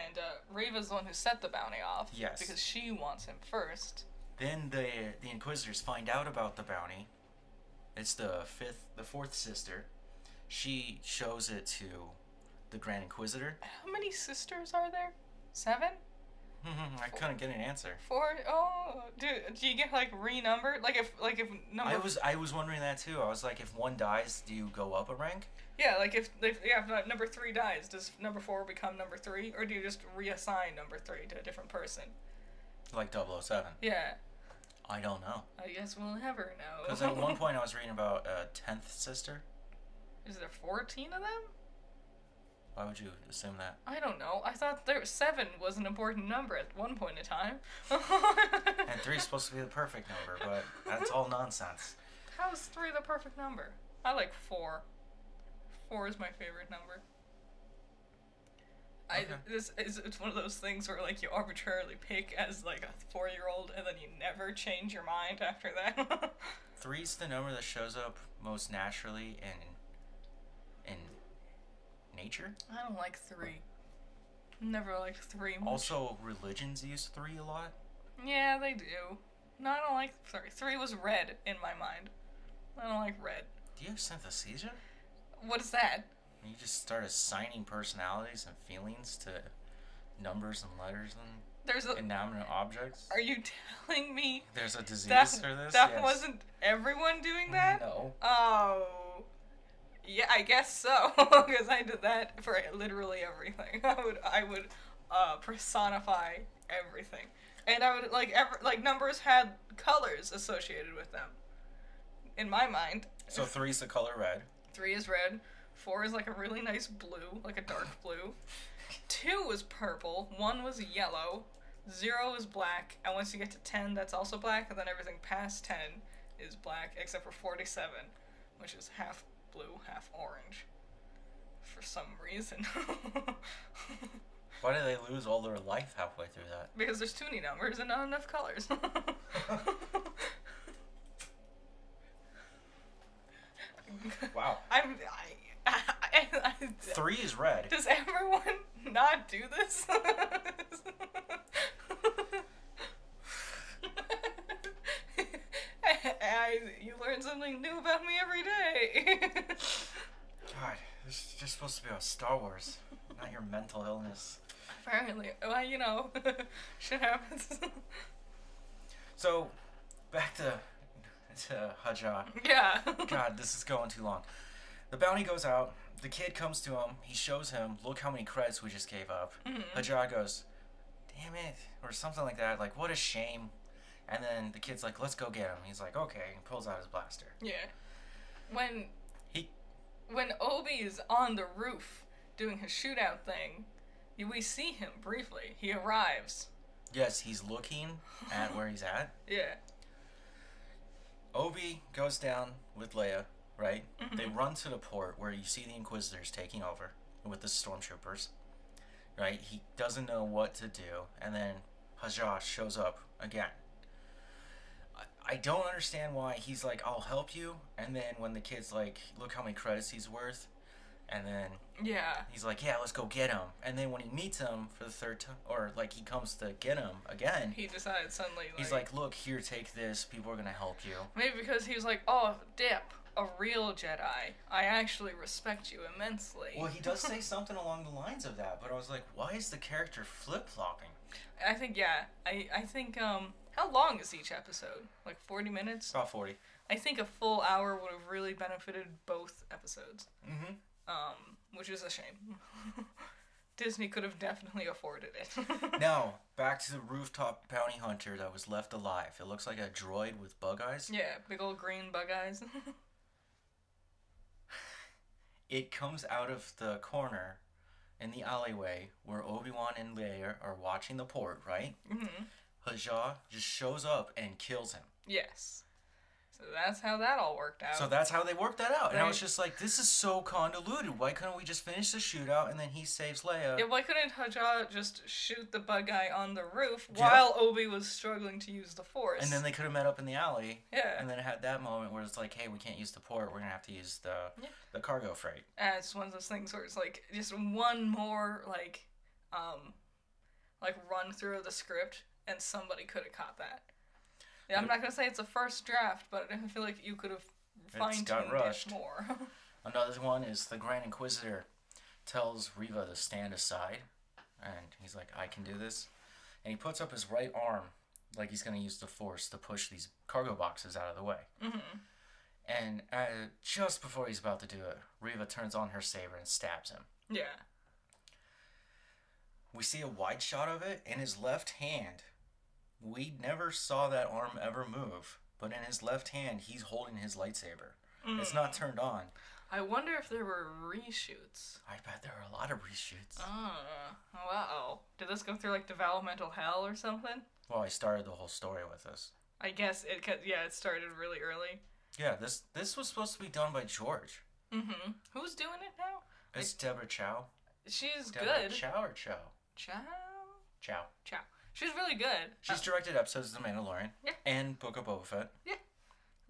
B: And uh, Reva's the one who set the bounty off.
A: Yes.
B: Because she wants him first.
A: Then the the Inquisitors find out about the bounty. It's the fifth, the fourth sister, she shows it to the Grand Inquisitor.
B: How many sisters are there? Seven?
A: I couldn't get an answer.
B: Four? Oh, do do you get like renumbered? Like if like if number
A: I was I was wondering that too. I was like, if one dies, do you go up a rank?
B: yeah like if if yeah if uh, number three dies, does number four become number three, or do you just reassign number three to a different person?
A: Like 007.
B: Yeah,
A: I don't know.
B: I guess we'll never know.
A: Because at one point I was reading about a tenth sister.
B: is there fourteen of them?
A: Why would you assume that?
B: I don't know. I thought there seven was an important number at one point in time.
A: And three's supposed to be the perfect number, but that's all nonsense.
B: How is three the perfect number? I like four. Four is my favorite number. I this is it's one of those things where like you arbitrarily pick as like a four year old and then you never change your mind after that.
A: Three's the number that shows up most naturally in nature.
B: I don't like three. Never liked three. Much.
A: Also, religions use three a lot.
B: yeah, they do. No, I don't like three. Three was red in my mind. I don't like red.
A: Do you have synesthesia?
B: What is that?
A: You just start assigning personalities and feelings to numbers and letters and
B: There's a.
A: inanimate objects.
B: Are you telling me
A: There's a disease
B: that
A: for this.
B: that
A: Yes.
B: wasn't everyone doing that?
A: No.
B: Oh, yeah, I guess so. Because I did that for literally everything. I would, I would, uh, personify everything, and I would like ever like numbers had colors associated with them. In my mind,
A: So three's the color red.
B: three is red, four is like a really nice blue, like a dark blue. Two was purple, one was yellow, zero is black, and once you get to ten, that's also black, and then everything past ten is black, except for forty-seven, which is half blue, half orange. For some reason.
A: Why do they lose all their life halfway through that?
B: because there's too many numbers and not enough colors.
A: Wow.
B: I'm. I, I, I,
A: Three is red.
B: Does everyone not do this? I, you learn something new about me every day.
A: God, this is just supposed to be about Star Wars, not your mental illness.
B: Apparently, well, you know, shit happens.
A: So, back to to Haja.
B: yeah.
A: God, this is going too long. The bounty goes out. The kid comes to him. He shows him, look how many credits we just gave up.
B: Mm-hmm.
A: Hajar goes, damn it, or something like that. Like, what a shame. And then the kid's like, let's go get him. He's like, okay, and pulls out his blaster.
B: Yeah. When
A: He-
B: when Obi is on the roof doing his shootout thing, we see him briefly. He arrives.
A: Yes, he's looking at where he's at.
B: Yeah.
A: Obi goes down with Leia, right?
B: Mhm.
A: They run to the port where you see the Inquisitors taking over with the stormtroopers, right? He doesn't know what to do, and then Hajar shows up again. I- don't understand why he's like, I'll help you, and then when the kid's like, look how many credits he's worth, and then
B: Yeah.
A: he's like, yeah, let's go get him, and then when he meets him for the third time, or like he comes to get him again,
B: He decides suddenly. Like,
A: he's like, look, here, take this, people are gonna help you.
B: maybe because he was like, oh, Dip, a real Jedi. I actually respect you immensely.
A: Well, he does say something along the lines of that, but I was like, why is the character flip flopping?
B: I think yeah. I I think um. How long is each episode? Like forty minutes.
A: About 40.
B: I think a full hour would have really benefited both episodes.
A: Mm-hmm.
B: Um, which is a shame. Disney could have definitely afforded it.
A: Now, back to the rooftop bounty hunter that was left alive. It looks like a droid with bug eyes.
B: Yeah, big old green bug eyes.
A: It comes out of the corner in the alleyway where Obi-Wan and Leia are watching the port, right?
B: hmm
A: Hajar just shows up and kills him.
B: Yes. So that's how that all worked out.
A: So that's how they worked that out. And I was just like, this is so convoluted. Why couldn't we just finish the shootout and then he saves Leia?
B: yeah, why couldn't Hajar just shoot the bug guy on the roof
A: Yeah.
B: while Obi was struggling to use the Force?
A: And then they could have met up in the alley.
B: yeah,
A: And then it had that moment where it's like, hey, we can't use the port. We're gonna have to use the
B: Yeah.
A: the cargo freight.
B: and it's one of those things where it's like just one more like, um, like run through of the script, and somebody could have caught that. Yeah, I'm not gonna say it's a first draft, but I feel like you could have fine tuned it more.
A: Another one is the Grand Inquisitor tells Reva to stand aside, and he's like, "I can do this," and he puts up his right arm like he's gonna use the Force to push these cargo boxes out of the way.
B: Mm-hmm.
A: And uh, just before he's about to do it, Reva turns on her saber and stabs him.
B: Yeah.
A: We see a wide shot of it in his left hand. We never saw that arm ever move, but in his left hand, he's holding his lightsaber. It's not turned on.
B: I wonder if there were reshoots.
A: I bet there are a lot of reshoots.
B: Oh, wow. Did this go through like developmental hell or something?
A: Well, I started the whole story with this.
B: I guess it. ca- Yeah, it started really early.
A: Yeah, this this was supposed to be done by George.
B: Mm-hmm. Who's doing it now?
A: It's Deborah Chow.
B: She's
A: Deborah
B: good.
A: Chow or Chow?
B: Chow.
A: Chow.
B: Chow. She's really good.
A: She's directed episodes of The Mandalorian
B: Yeah.
A: and Book of Boba Fett.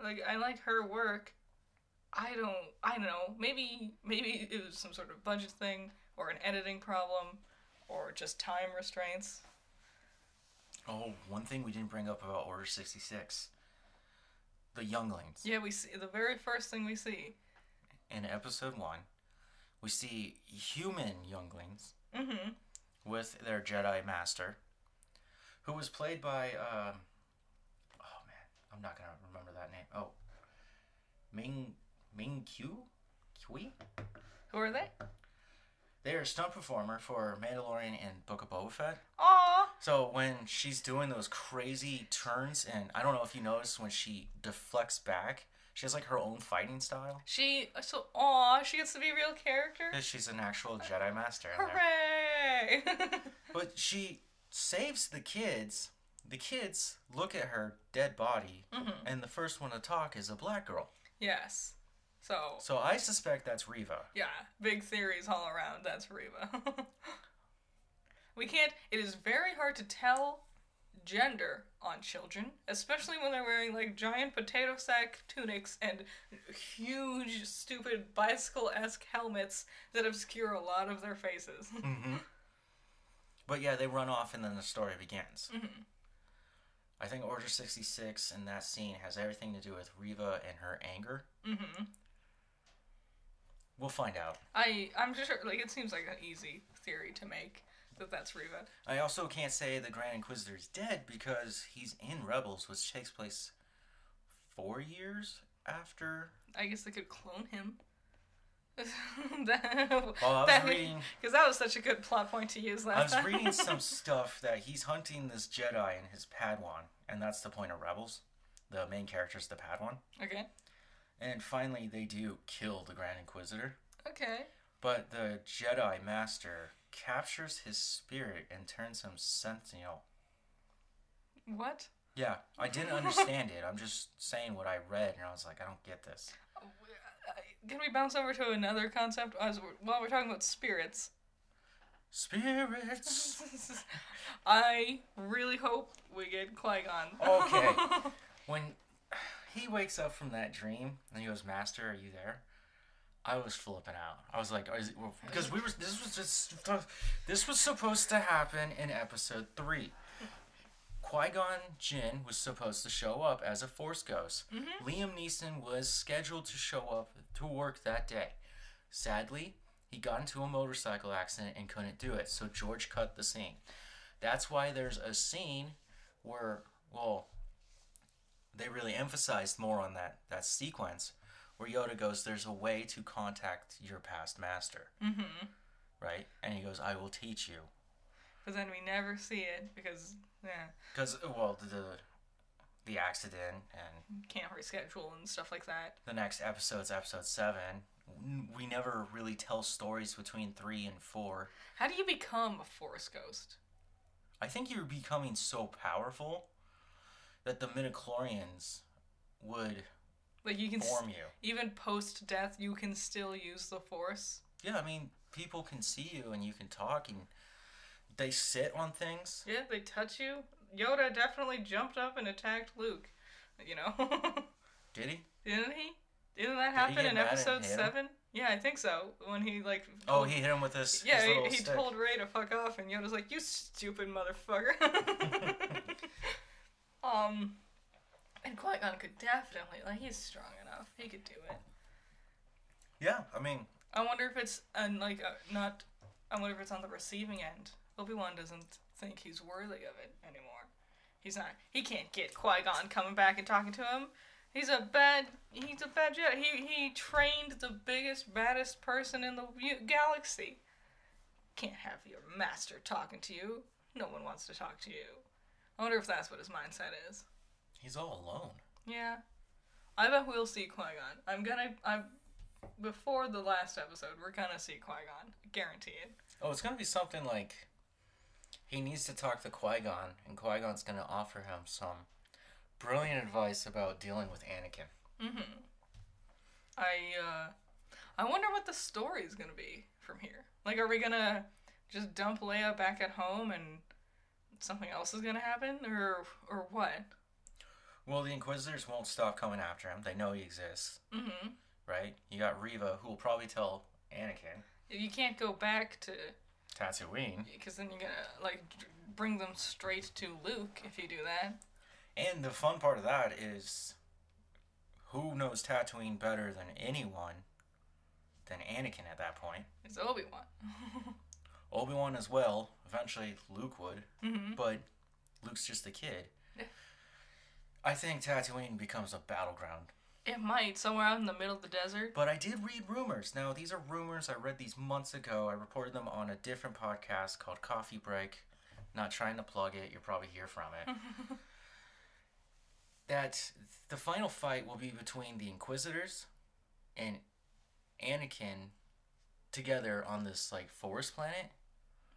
B: Like I like her work. I don't I don't know. Maybe maybe it was some sort of budget thing or an editing problem or just time restraints.
A: Oh, one thing we didn't bring up about Order 66. The younglings.
B: Yeah, we see the very first thing we see.
A: In episode 1, we see human younglings
B: Mm-hmm.
A: with their Jedi master, who was played by, um, oh man, I'm not gonna remember that name. Oh, Ming Ming Q, Kui.
B: Who are they?
A: They are a stunt performer for Mandalorian and Book of Boba Fett.
B: Aw.
A: So when she's doing those crazy turns, and I don't know if you noticed when she deflects back, she has like her own fighting style.
B: She so aw, she gets to be a real character.
A: She's an actual Jedi master.
B: Hooray!
A: But she saves the kids. The kids look at her dead body,
B: Mm-hmm.
A: and the first one to talk is a black girl.
B: yes. So
A: So I suspect that's Reva.
B: yeah, big theories all around. That's Reva. we can't. It is very hard to tell gender on children, especially when they're wearing like giant potato sack tunics and huge, stupid bicycle-esque helmets that obscure a lot of their faces.
A: Mm-hmm. But yeah, they run off, and then the story begins.
B: Mm-hmm.
A: I think Order 66 in that scene has everything to do with Reva and her anger.
B: hmm
A: We'll find out.
B: I I'm just sure like it seems like an easy theory to make that that's Reva.
A: I also can't say the Grand Inquisitor is dead because he's in Rebels, which takes place four years after.
B: I guess they could clone him. that,
A: Well, I was reading.
B: Because that was such a good plot point to use
A: I was reading some stuff that he's hunting this Jedi and his Padawan, and that's the point of Rebels. The main character is the Padawan,
B: okay.
A: and finally they do kill the Grand Inquisitor.
B: Okay.
A: But the Jedi Master captures his spirit and turns him Sentinel.
B: What?
A: Yeah, I didn't understand it. I'm just saying what I read, and I was like, I don't get this.
B: Uh, can we bounce over to another concept uh, as we're, while we're talking about spirits?
A: Spirits.
B: I really hope we get Qui Gon.
A: Okay. when he wakes up from that dream and he goes, "Master, are you there?" I was flipping out. I was like, because we were. This was just. This was supposed to happen in episode three. Qui Gon Jinn was supposed to show up as a Force ghost. Liam Neeson was scheduled to show up to work that day. Sadly, he got into a motorcycle accident and couldn't do it, so George cut the scene. That's why there's a scene where, well, they really emphasized more on that, that sequence where Yoda goes, There's a way to contact your past master.
B: mm-hmm.
A: Right? And he goes, I will teach you.
B: But then we never see it because yeah,
A: Because, uh, well, the, the accident and
B: can't reschedule and stuff like that.
A: the next episode's episode 7. We never really tell stories between 3 and 4.
B: How do you become a Force ghost?
A: I think you're becoming so powerful that the midichlorians would
B: Like you can
A: form you.
B: even post death, you can still use the Force.
A: Yeah, I mean, people can see you and you can talk and they sit on things.
B: Yeah, they touch you. Yoda definitely jumped up and attacked Luke. You know,
A: Did he?
B: didn't he? Didn't that happen
A: get
B: in episode seven? Yeah, I think so. When he like.
A: Oh, he hit him with his,
B: Yeah,
A: his
B: he, he told Rey to fuck off, and Yoda's like, "You stupid motherfucker." um, and Qui Gon could definitely like he's strong enough. He could do it.
A: Yeah, I mean,
B: I wonder if it's and like uh, not. I wonder if it's on the receiving end. Obi Wan doesn't think he's worthy of it anymore. He's not. He can't get Qui Gon coming back and talking to him. He's a bad. He's a bad Jedi. He he trained the biggest, baddest person in the galaxy. Can't have your master talking to you. No one wants to talk to you. I wonder if that's what his mindset is.
A: he's all alone.
B: Yeah. I bet we'll see Qui Gon. I'm gonna. I'm. Before the last episode, we're gonna see Qui Gon. Guaranteed.
A: Oh, it's gonna be something like he needs to talk to Qui Gon, and Qui Gon's gonna offer him some brilliant advice about dealing with Anakin.
B: Mm-hmm. I uh, I wonder what the story's gonna be from here. Like, are we gonna just dump Leia back at home and something else is gonna happen, or or what?
A: Well, the Inquisitors won't stop coming after him. They know he exists,
B: Mm-hmm.
A: right? You got Reva, who will probably tell Anakin,
B: You can't go back to
A: Tatooine,
B: because then you're gonna like bring them straight to Luke if you do that.
A: and the fun part of that is, who knows Tatooine better than anyone than Anakin at that point?
B: It's Obi Wan.
A: Obi Wan as well. Eventually, Luke would.
B: mm-hmm.
A: but Luke's just a kid. I think Tatooine becomes a battleground.
B: It might somewhere out in the middle of the desert.
A: But I did read rumors. Now, these are rumors. I read these months ago. I reported them on a different podcast called Coffee Break. Not trying to plug it, you'll probably hear from it. that the final fight will be between the Inquisitors and Anakin together on this like forest planet.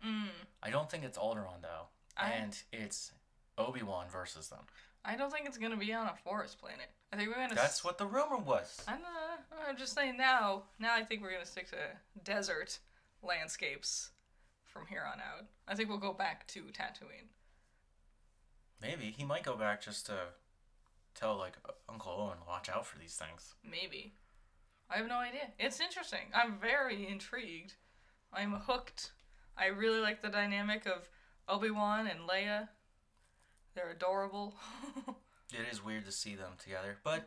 B: Mm.
A: I don't think it's Alderaan though.
B: I-
A: and it's Obi-Wan versus them.
B: I don't think it's gonna be on a forest planet. I think we're gonna.
A: That's
B: s-
A: what the rumor was.
B: I'm, uh, I'm just saying now. Now I think we're gonna stick to desert landscapes from here on out. I think we'll go back to Tatooine.
A: Maybe he might go back just to tell like Uncle Owen watch out for these things.
B: Maybe. I have no idea. It's interesting. I'm very intrigued. I'm hooked. I really like the dynamic of Obi Wan and Leia. They're adorable.
A: It is weird to see them together, but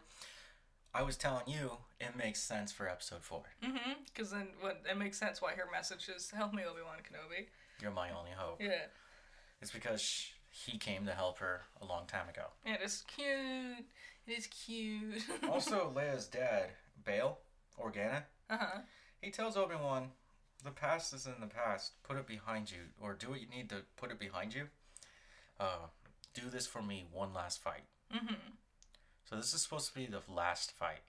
A: I was telling you it makes sense for episode four.
B: mm-hmm. Because then what, it makes sense why her message is "Help me, Obi Wan Kenobi."
A: You're my only hope.
B: Yeah.
A: It's because he came to help her a long time ago.
B: Yeah, it is cute. It is cute.
A: also, Leia's dad, Bail Organa,
B: uh huh.
A: he tells Obi Wan, "The past is in the past. Put it behind you, or do what you need to put it behind you. Uh, do this for me one last fight."
B: Mm-hmm.
A: So this is supposed to be the last fight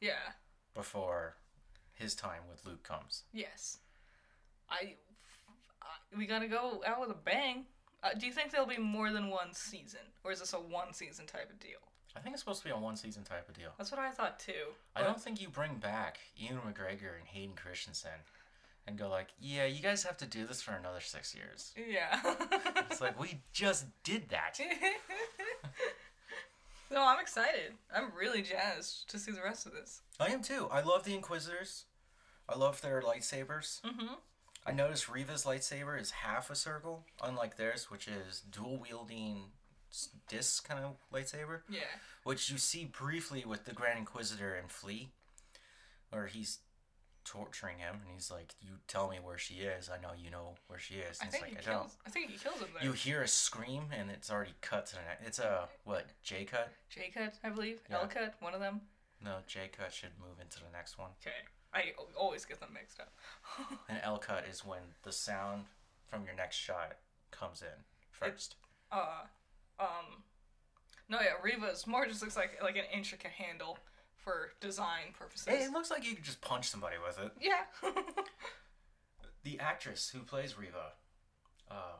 B: Yeah.
A: before his time with Luke comes.
B: Yes. I, I. We gotta go out with a bang. Uh, do you think there'll be more than one season, or is this a one season type of deal?
A: I think it's supposed to be a one season type of deal.
B: That's what I thought too.
A: I don't think you bring back Ewan McGregor and Hayden Christensen and go like, yeah, you guys have to do this for another six years.
B: Yeah.
A: It's like we just did that.
B: no, I'm excited. I'm really jazzed to see the rest of this.
A: I am too. I love the Inquisitors. I love their lightsabers.
B: Mm-hmm.
A: I noticed Reva's lightsaber is half a circle, unlike theirs, which is dual wielding disc kind of lightsaber,
B: Yeah.
A: which you see briefly with the Grand Inquisitor and Flea, where he's torturing him and he's like, "You tell me where she is. I know you know where she is."
B: I
A: And he's
B: think
A: like,
B: he
A: "I
B: kills.
A: don't."
B: I think he kills him there.
A: You hear a scream and it's already cut to the. It's a what J cut?
B: J cut, I believe.
A: Yeah.
B: L cut, one of them.
A: No, J cut should move into the next one.
B: Okay. I always get them mixed up.
A: An L cut is when the sound from your next shot comes in first.
B: uh, um, no, yeah, Reva's more just looks like like an intricate handle for design purposes.
A: Hey, it looks like you could just punch somebody with it.
B: yeah.
A: The actress who plays Reva, uh,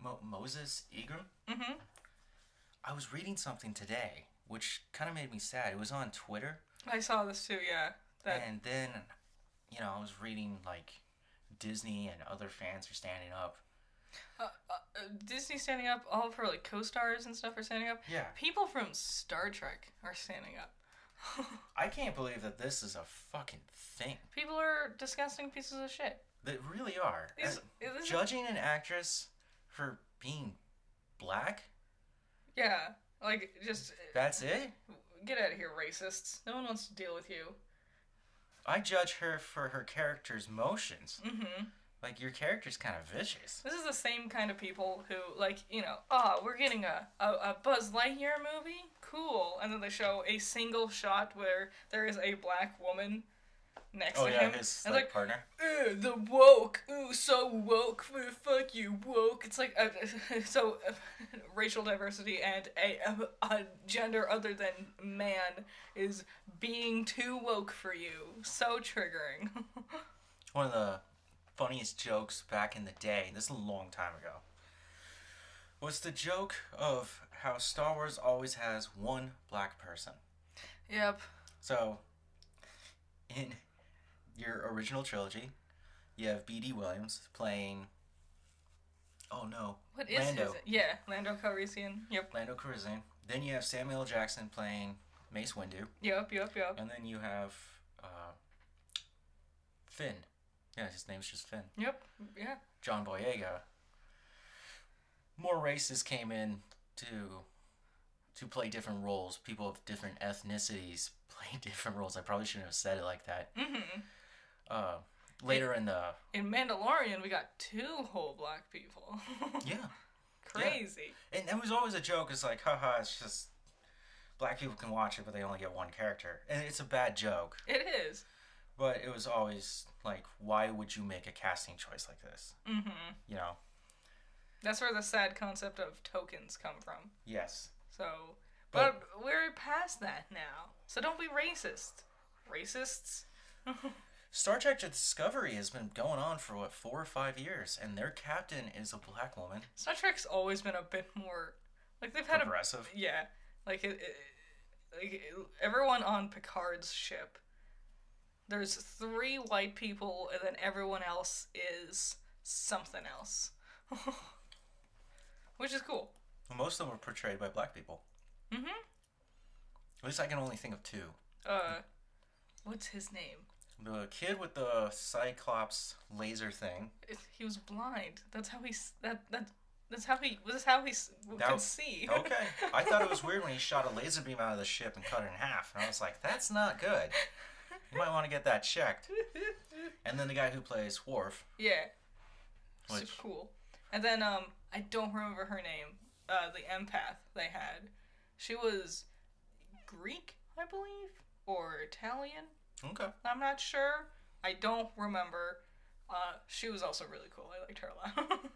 A: Mo- Moses Ingram.
B: mhm.
A: I was reading something today, which kind of made me sad. It was on Twitter,
B: I saw this too. Yeah. That.
A: and then, you know, I was reading like Disney and other fans are standing up.
B: Uh, uh, Disney standing up. All of her like co-stars and stuff are standing up.
A: Yeah,
B: People from Star Trek are standing up.
A: I can't believe that this is a fucking thing.
B: People are disgusting pieces of shit.
A: They really are.
B: Is, is this-
A: judging an actress for being black,
B: yeah, like just
A: that's it?
B: get out of here, racists. No one wants to deal with you.
A: I judge her for her character's motions.
B: Mm-hmm.
A: Like your character's kind of vicious.
B: This is the same kind of people who, like, you know, ah, we're getting a, a, a Buzz Lightyear movie? Cool. And then they show a single shot where there is a black woman next
A: Oh
B: to
A: yeah,
B: him.
A: his
B: and
A: like,
B: like,
A: partner.
B: "Ugh, the woke. Ooh, so woke. Fuck you, woke. It's like, uh, so uh, racial diversity and a, a, a gender other than man is being too woke for you. So triggering.
A: One of the funniest jokes back in the day. This is a long time ago. Was the joke of how Star Wars always has one black person.
B: yep.
A: So, in your original trilogy, you have B.D. Williams playing. Oh no,
B: What is
A: Lando.
B: his? Yeah, Lando Calrissian. Yep.
A: Lando Calrissian. Then you have Samuel L. Jackson playing Mace Windu,
B: Yep. Yep. Yep.
A: and then you have uh, Finn. Yeah, his name's just Finn.
B: Yep. Yeah.
A: John Boyega. More races came in to to play different roles. People of different ethnicities play different roles. I probably shouldn't have said it like that.
B: hmm
A: Uh, later in the
B: In Mandalorian, we got two whole black people.
A: yeah,
B: Crazy.
A: and it was always a joke. It's like, haha, it's just black people can watch it, but they only get one character, and it's a bad joke.
B: It is.
A: But it was always like, why would you make a casting choice like this?
B: hmm
A: You know?
B: That's where the sad concept of tokens come from.
A: Yes.
B: So,
A: But-
B: but, we're past that now. So don't be racist. Racists.
A: Star Trek Discovery has been going on for what four or five years, and their captain is a black woman,
B: Star Trek's always been a bit more like they've had a
A: progressive.
B: yeah, like it, it, like everyone on Picard's ship. There's three white people, and then everyone else is something else, which is cool.
A: Most of them were portrayed by black people.
B: Mm Mhm.
A: At least I can only think of two.
B: Uh, what's his name?
A: The kid with the Cyclops laser thing.
B: He was blind. That's how he. That that. That's how he. That's how he
A: That-
B: could see.
A: Okay. I thought it was weird when he shot a laser beam out of the ship and cut it in half. And I was like, that's not good. You might want to get that checked. And then the guy who plays Worf.
B: yeah.
A: Which-
B: Super cool. And then um, I don't remember her name. Uh, the empath they had. She was Greek, I believe, or Italian.
A: Okay.
B: I'm not sure. I don't remember. Uh, she was also really cool. I liked her a lot.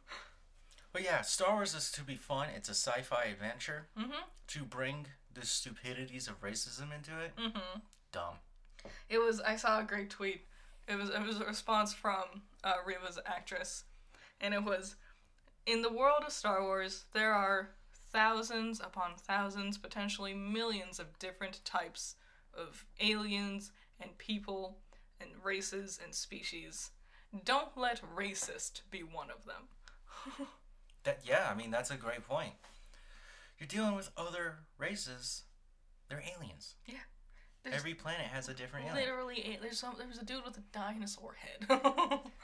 A: But yeah, Star Wars is to be fun. It's a sci fi adventure.
B: mhm.
A: To bring the stupidities of racism into it,
B: Mhm.
A: dumb.
B: It was. I saw a great tweet. It was. It was a response from uh, Reva's actress, and it was, in the world of Star Wars, there are thousands upon thousands, potentially millions of different types of aliens and people and races and species. Don't let racist be one of them.
A: That yeah, I mean that's a great point. You're dealing with other races. They're aliens.
B: Yeah. There's
A: Every planet has a different alien.
B: literally there's some there was a dude with a dinosaur head.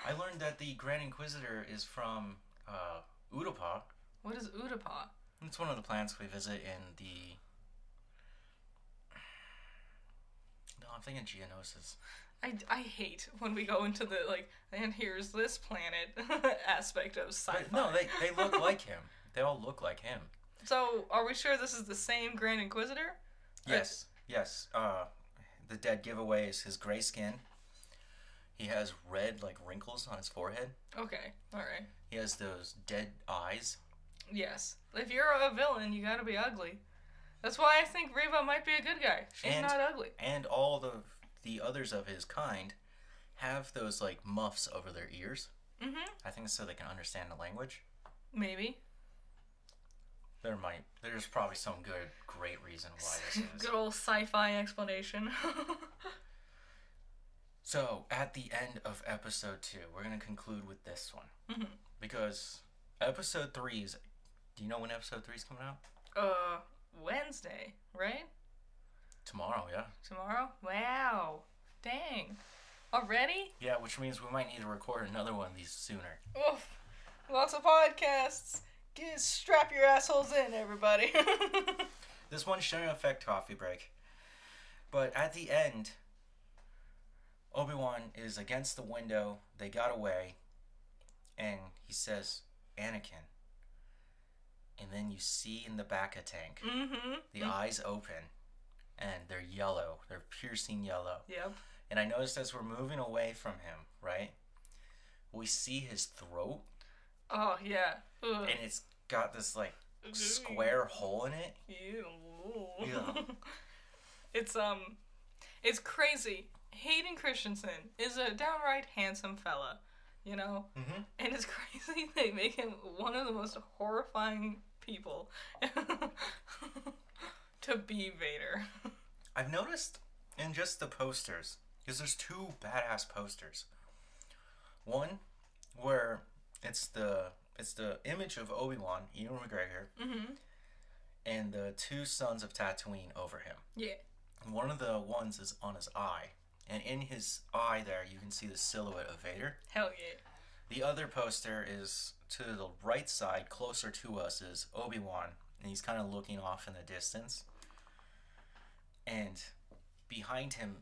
A: I learned that the Grand Inquisitor is from uh, Utapau.
B: what is Utapau?
A: It's one of the plants we visit in the. No, I'm thinking Geonosis.
B: I, I hate when we go into the like and here's this planet aspect of sci-fi.
A: But no, they, they look like him. They all look like him.
B: So are we sure this is the same Grand Inquisitor?
A: Yes, yes. Uh, the dead giveaway is his gray skin. He has red like wrinkles on his forehead.
B: Okay, all right.
A: He has those dead eyes.
B: Yes. If you're a villain, you gotta be ugly. That's why I think Reva might be a good guy. She's
A: And-
B: not ugly.
A: and all the the others of his kind have those like muffs over their ears.
B: Mm-hmm.
A: I think so they can understand the language.
B: Maybe.
A: There might there's probably some good great reason why this is.
B: Good old sci-fi explanation.
A: So at the end of episode two, we're gonna conclude with this one
B: Mhm.
A: because episode three is. Do you know when episode three is coming out?
B: uh, Wednesday, right?
A: Tomorrow, yeah.
B: Tomorrow? Wow. Dang. Already?
A: Yeah, which means we might need to record another one of these sooner.
B: Oof. Lots of podcasts. Get strap your assholes in, everybody.
A: This one shouldn't affect coffee break. But at the end, Obi Wan is against the window. They got away, and he says, "Anakin." And then you see in the bacta tank,
B: Mm-hmm.
A: the eyes open, and they're yellow. They're piercing yellow.
B: Yep.
A: And I noticed as we're moving away from him, right, we see his throat,
B: Oh yeah. Ugh.
A: and it's got this like square hole in it.
B: Ew.
A: Yeah.
B: it's um, it's crazy. Hayden Christensen is a downright handsome fella, you know,
A: Mm-hmm.
B: and it's crazy they make him one of the most horrifying people to be Vader.
A: I've noticed in just the posters, because there's two badass posters. One where it's the it's the image of Obi Wan, Ewan McGregor,
B: mm-hmm.
A: and the two suns of Tatooine over him.
B: Yeah.
A: And one of the ones is on his eye, and in his eye there you can see the silhouette of Vader.
B: Hell yeah.
A: The other poster is to the right side, closer to us, is Obi Wan, and he's kind of looking off in the distance. And behind him,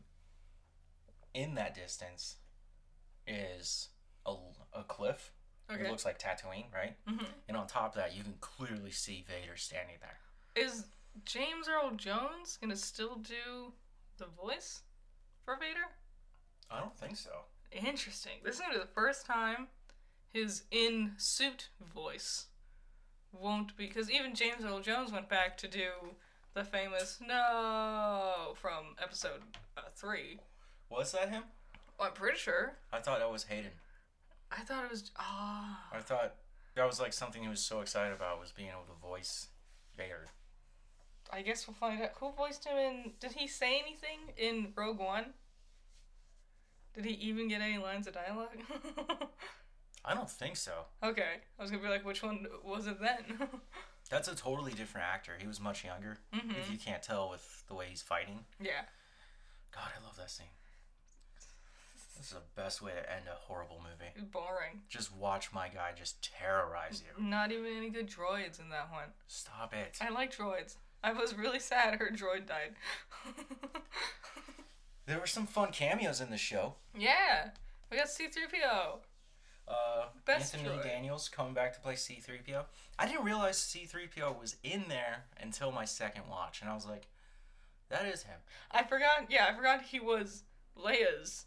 A: in that distance, is a, a cliff.
B: Okay.
A: It looks like Tatooine, right?
B: Mhm.
A: And on top of that, you can clearly see Vader standing there.
B: Is James Earl Jones gonna still do the voice for Vader?
A: I don't think so.
B: Interesting. This is gonna be the first time his in suit voice won't be because even James Earl Jones went back to do the famous "No" from episode uh, three.
A: Was that him?
B: I'm pretty sure.
A: I thought that was Hayden.
B: I thought it was ah.
A: I thought that was like something he was so excited about was being able to voice Vader.
B: I guess we'll find out who voiced him in. Did he say anything in Rogue One? Did he even get any lines of dialogue?
A: I don't think so.
B: okay, I was gonna be like, which one was it then?
A: That's a totally different actor. He was much younger.
B: Mhm.
A: If you can't tell with the way he's fighting.
B: yeah.
A: God, I love that scene. This is the best way to end a horrible movie.
B: Boring.
A: Just watch my guy just terrorize you.
B: Not even any good droids in that one.
A: Stop it.
B: I like droids. I was really sad her droid died.
A: There were some fun cameos in the show.
B: yeah, we got C3PO.
A: Uh,
B: Best
A: Anthony
B: droid.
A: Daniels coming back to play C3PO. I didn't realize C3PO was in there until my second watch, and I was like, that is him.
B: I forgot. Yeah, I forgot he was Leia's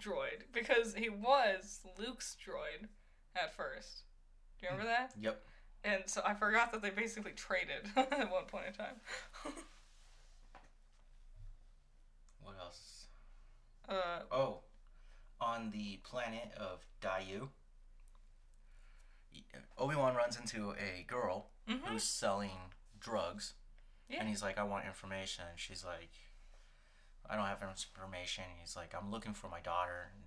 B: droid because he was Luke's droid at first. Do you remember that?
A: Yep.
B: And so I forgot that they basically traded at one point in time.
A: What else?
B: uh,
A: Oh, on the planet of Daiyu, Obi Wan runs into a girl
B: mhm.
A: who's selling drugs,
B: Yeah.
A: and he's like, "I want information." And she's like, "I don't have information." And he's like, "I'm looking for my daughter." And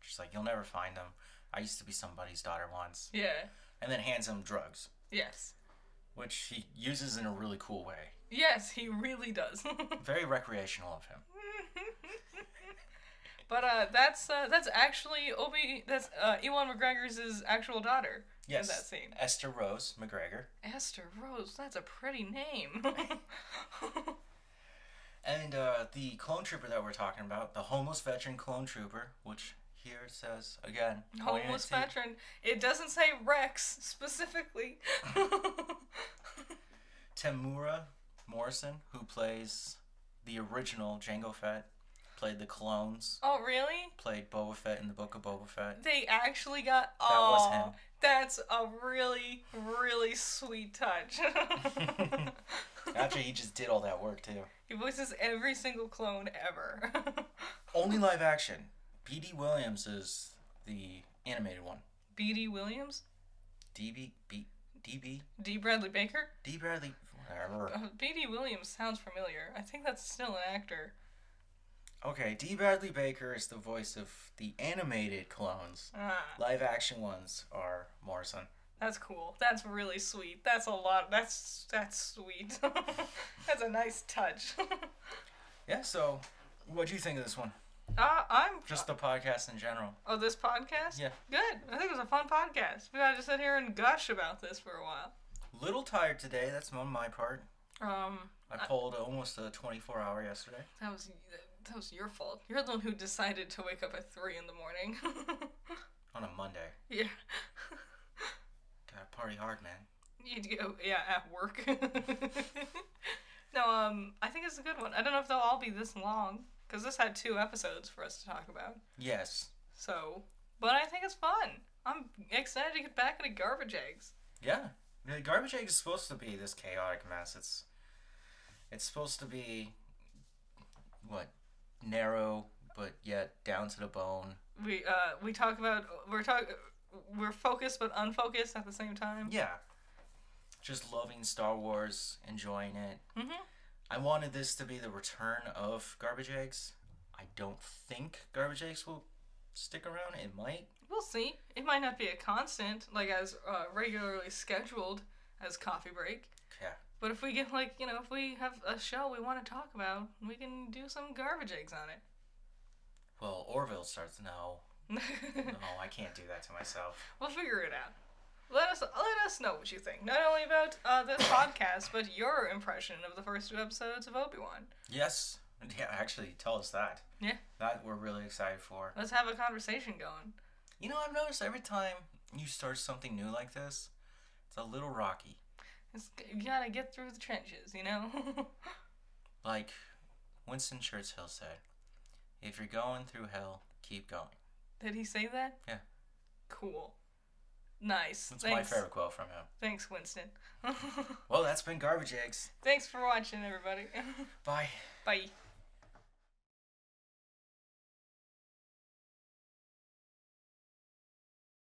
A: she's like, "You'll never find them. I used to be somebody's daughter once."
B: Yeah.
A: And then hands him drugs,
B: Yes.
A: which he uses in a really cool way.
B: Yes, he really does.
A: Very recreational of him.
B: but uh, that's uh, that's actually Obi. That's uh, Ewan McGregor's actual daughter.
A: Yes.
B: In that scene.
A: Esther Rose McGregor.
B: Esther Rose. That's a pretty name.
A: And uh, the clone trooper that we're talking about, the homeless veteran clone trooper, which here it says again,
B: Homeless veteran. It doesn't say Rex specifically.
A: Temuera Morrison, who plays the original Jango Fett, played the clones,
B: oh, really?
A: played Boba Fett in the Book of Boba Fett.
B: They actually got.
A: That was him.
B: That's a really, really sweet touch.
A: Actually, he just did all that work too.
B: he voices every single clone ever.
A: Only live action. B.D. Williams is the animated one.
B: B.D. Williams?
A: D.B. B. D.B.
B: D. Bradley Baker?
A: D. Bradley. Whatever.
B: Uh, B.D. Williams sounds familiar. I think that's still an actor.
A: Okay, D. Bradley Baker is the voice of the animated clones.
B: Ah,
A: Live action ones are Morrison.
B: that's cool. That's really sweet. That's a lot. That's that's sweet. that's a nice touch.
A: Yeah, so what do you think of this one?
B: Uh, I'm
A: Just the podcast in general.
B: Oh, this podcast?
A: Yeah.
B: Good. I think it was a fun podcast. We got to just sit here and gush about this for a while.
A: Little tired today. That's on my part.
B: Um,
A: I pulled almost a 24 hour yesterday.
B: that was that was your fault. You're the one who decided to wake up at three in the morning.
A: On a Monday.
B: yeah.
A: Gotta party hard, man.
B: You go, yeah, at work. no, um, I think it's a good one. I don't know if they'll all be this long because this had two episodes for us to talk about.
A: Yes.
B: So, but I think it's fun. I'm excited to get back into garbage eggs.
A: Yeah. The garbage egg is supposed to be this chaotic mess. It's it's supposed to be what narrow but yet down to the bone.
B: We uh we talk about we're talk we're focused but unfocused at the same time.
A: Yeah. Just loving Star Wars, enjoying it.
B: Mhm.
A: I wanted this to be the return of garbage eggs. I don't think garbage eggs will stick around. It might.
B: We'll see. It might not be a constant, like as uh, regularly scheduled as coffee break.
A: Yeah.
B: But if we get like you know if we have a show we want to talk about, we can do some garbage eggs on it.
A: Well, Orville starts. No, no, I can't do that to myself.
B: We'll figure it out. Let us let us know what you think, not only about uh, this podcast, but your impression of the first two episodes of Obi Wan.
A: Yes. Yeah, actually, tell us that.
B: Yeah.
A: That we're really excited for.
B: Let's have a conversation going.
A: You know, I've noticed every time you start something new like this, it's a little rocky.
B: It's, you gotta get through the trenches, you know.
A: Like Winston Churchill said, if you're going through hell, keep going.
B: Did he say that?
A: Yeah.
B: Cool. Nice.
A: That's
B: Thanks.
A: my favorite quote from him.
B: Thanks, Winston.
A: Well, that's been Garbage Eggs.
B: Thanks for watching, everybody.
A: Bye.
B: Bye.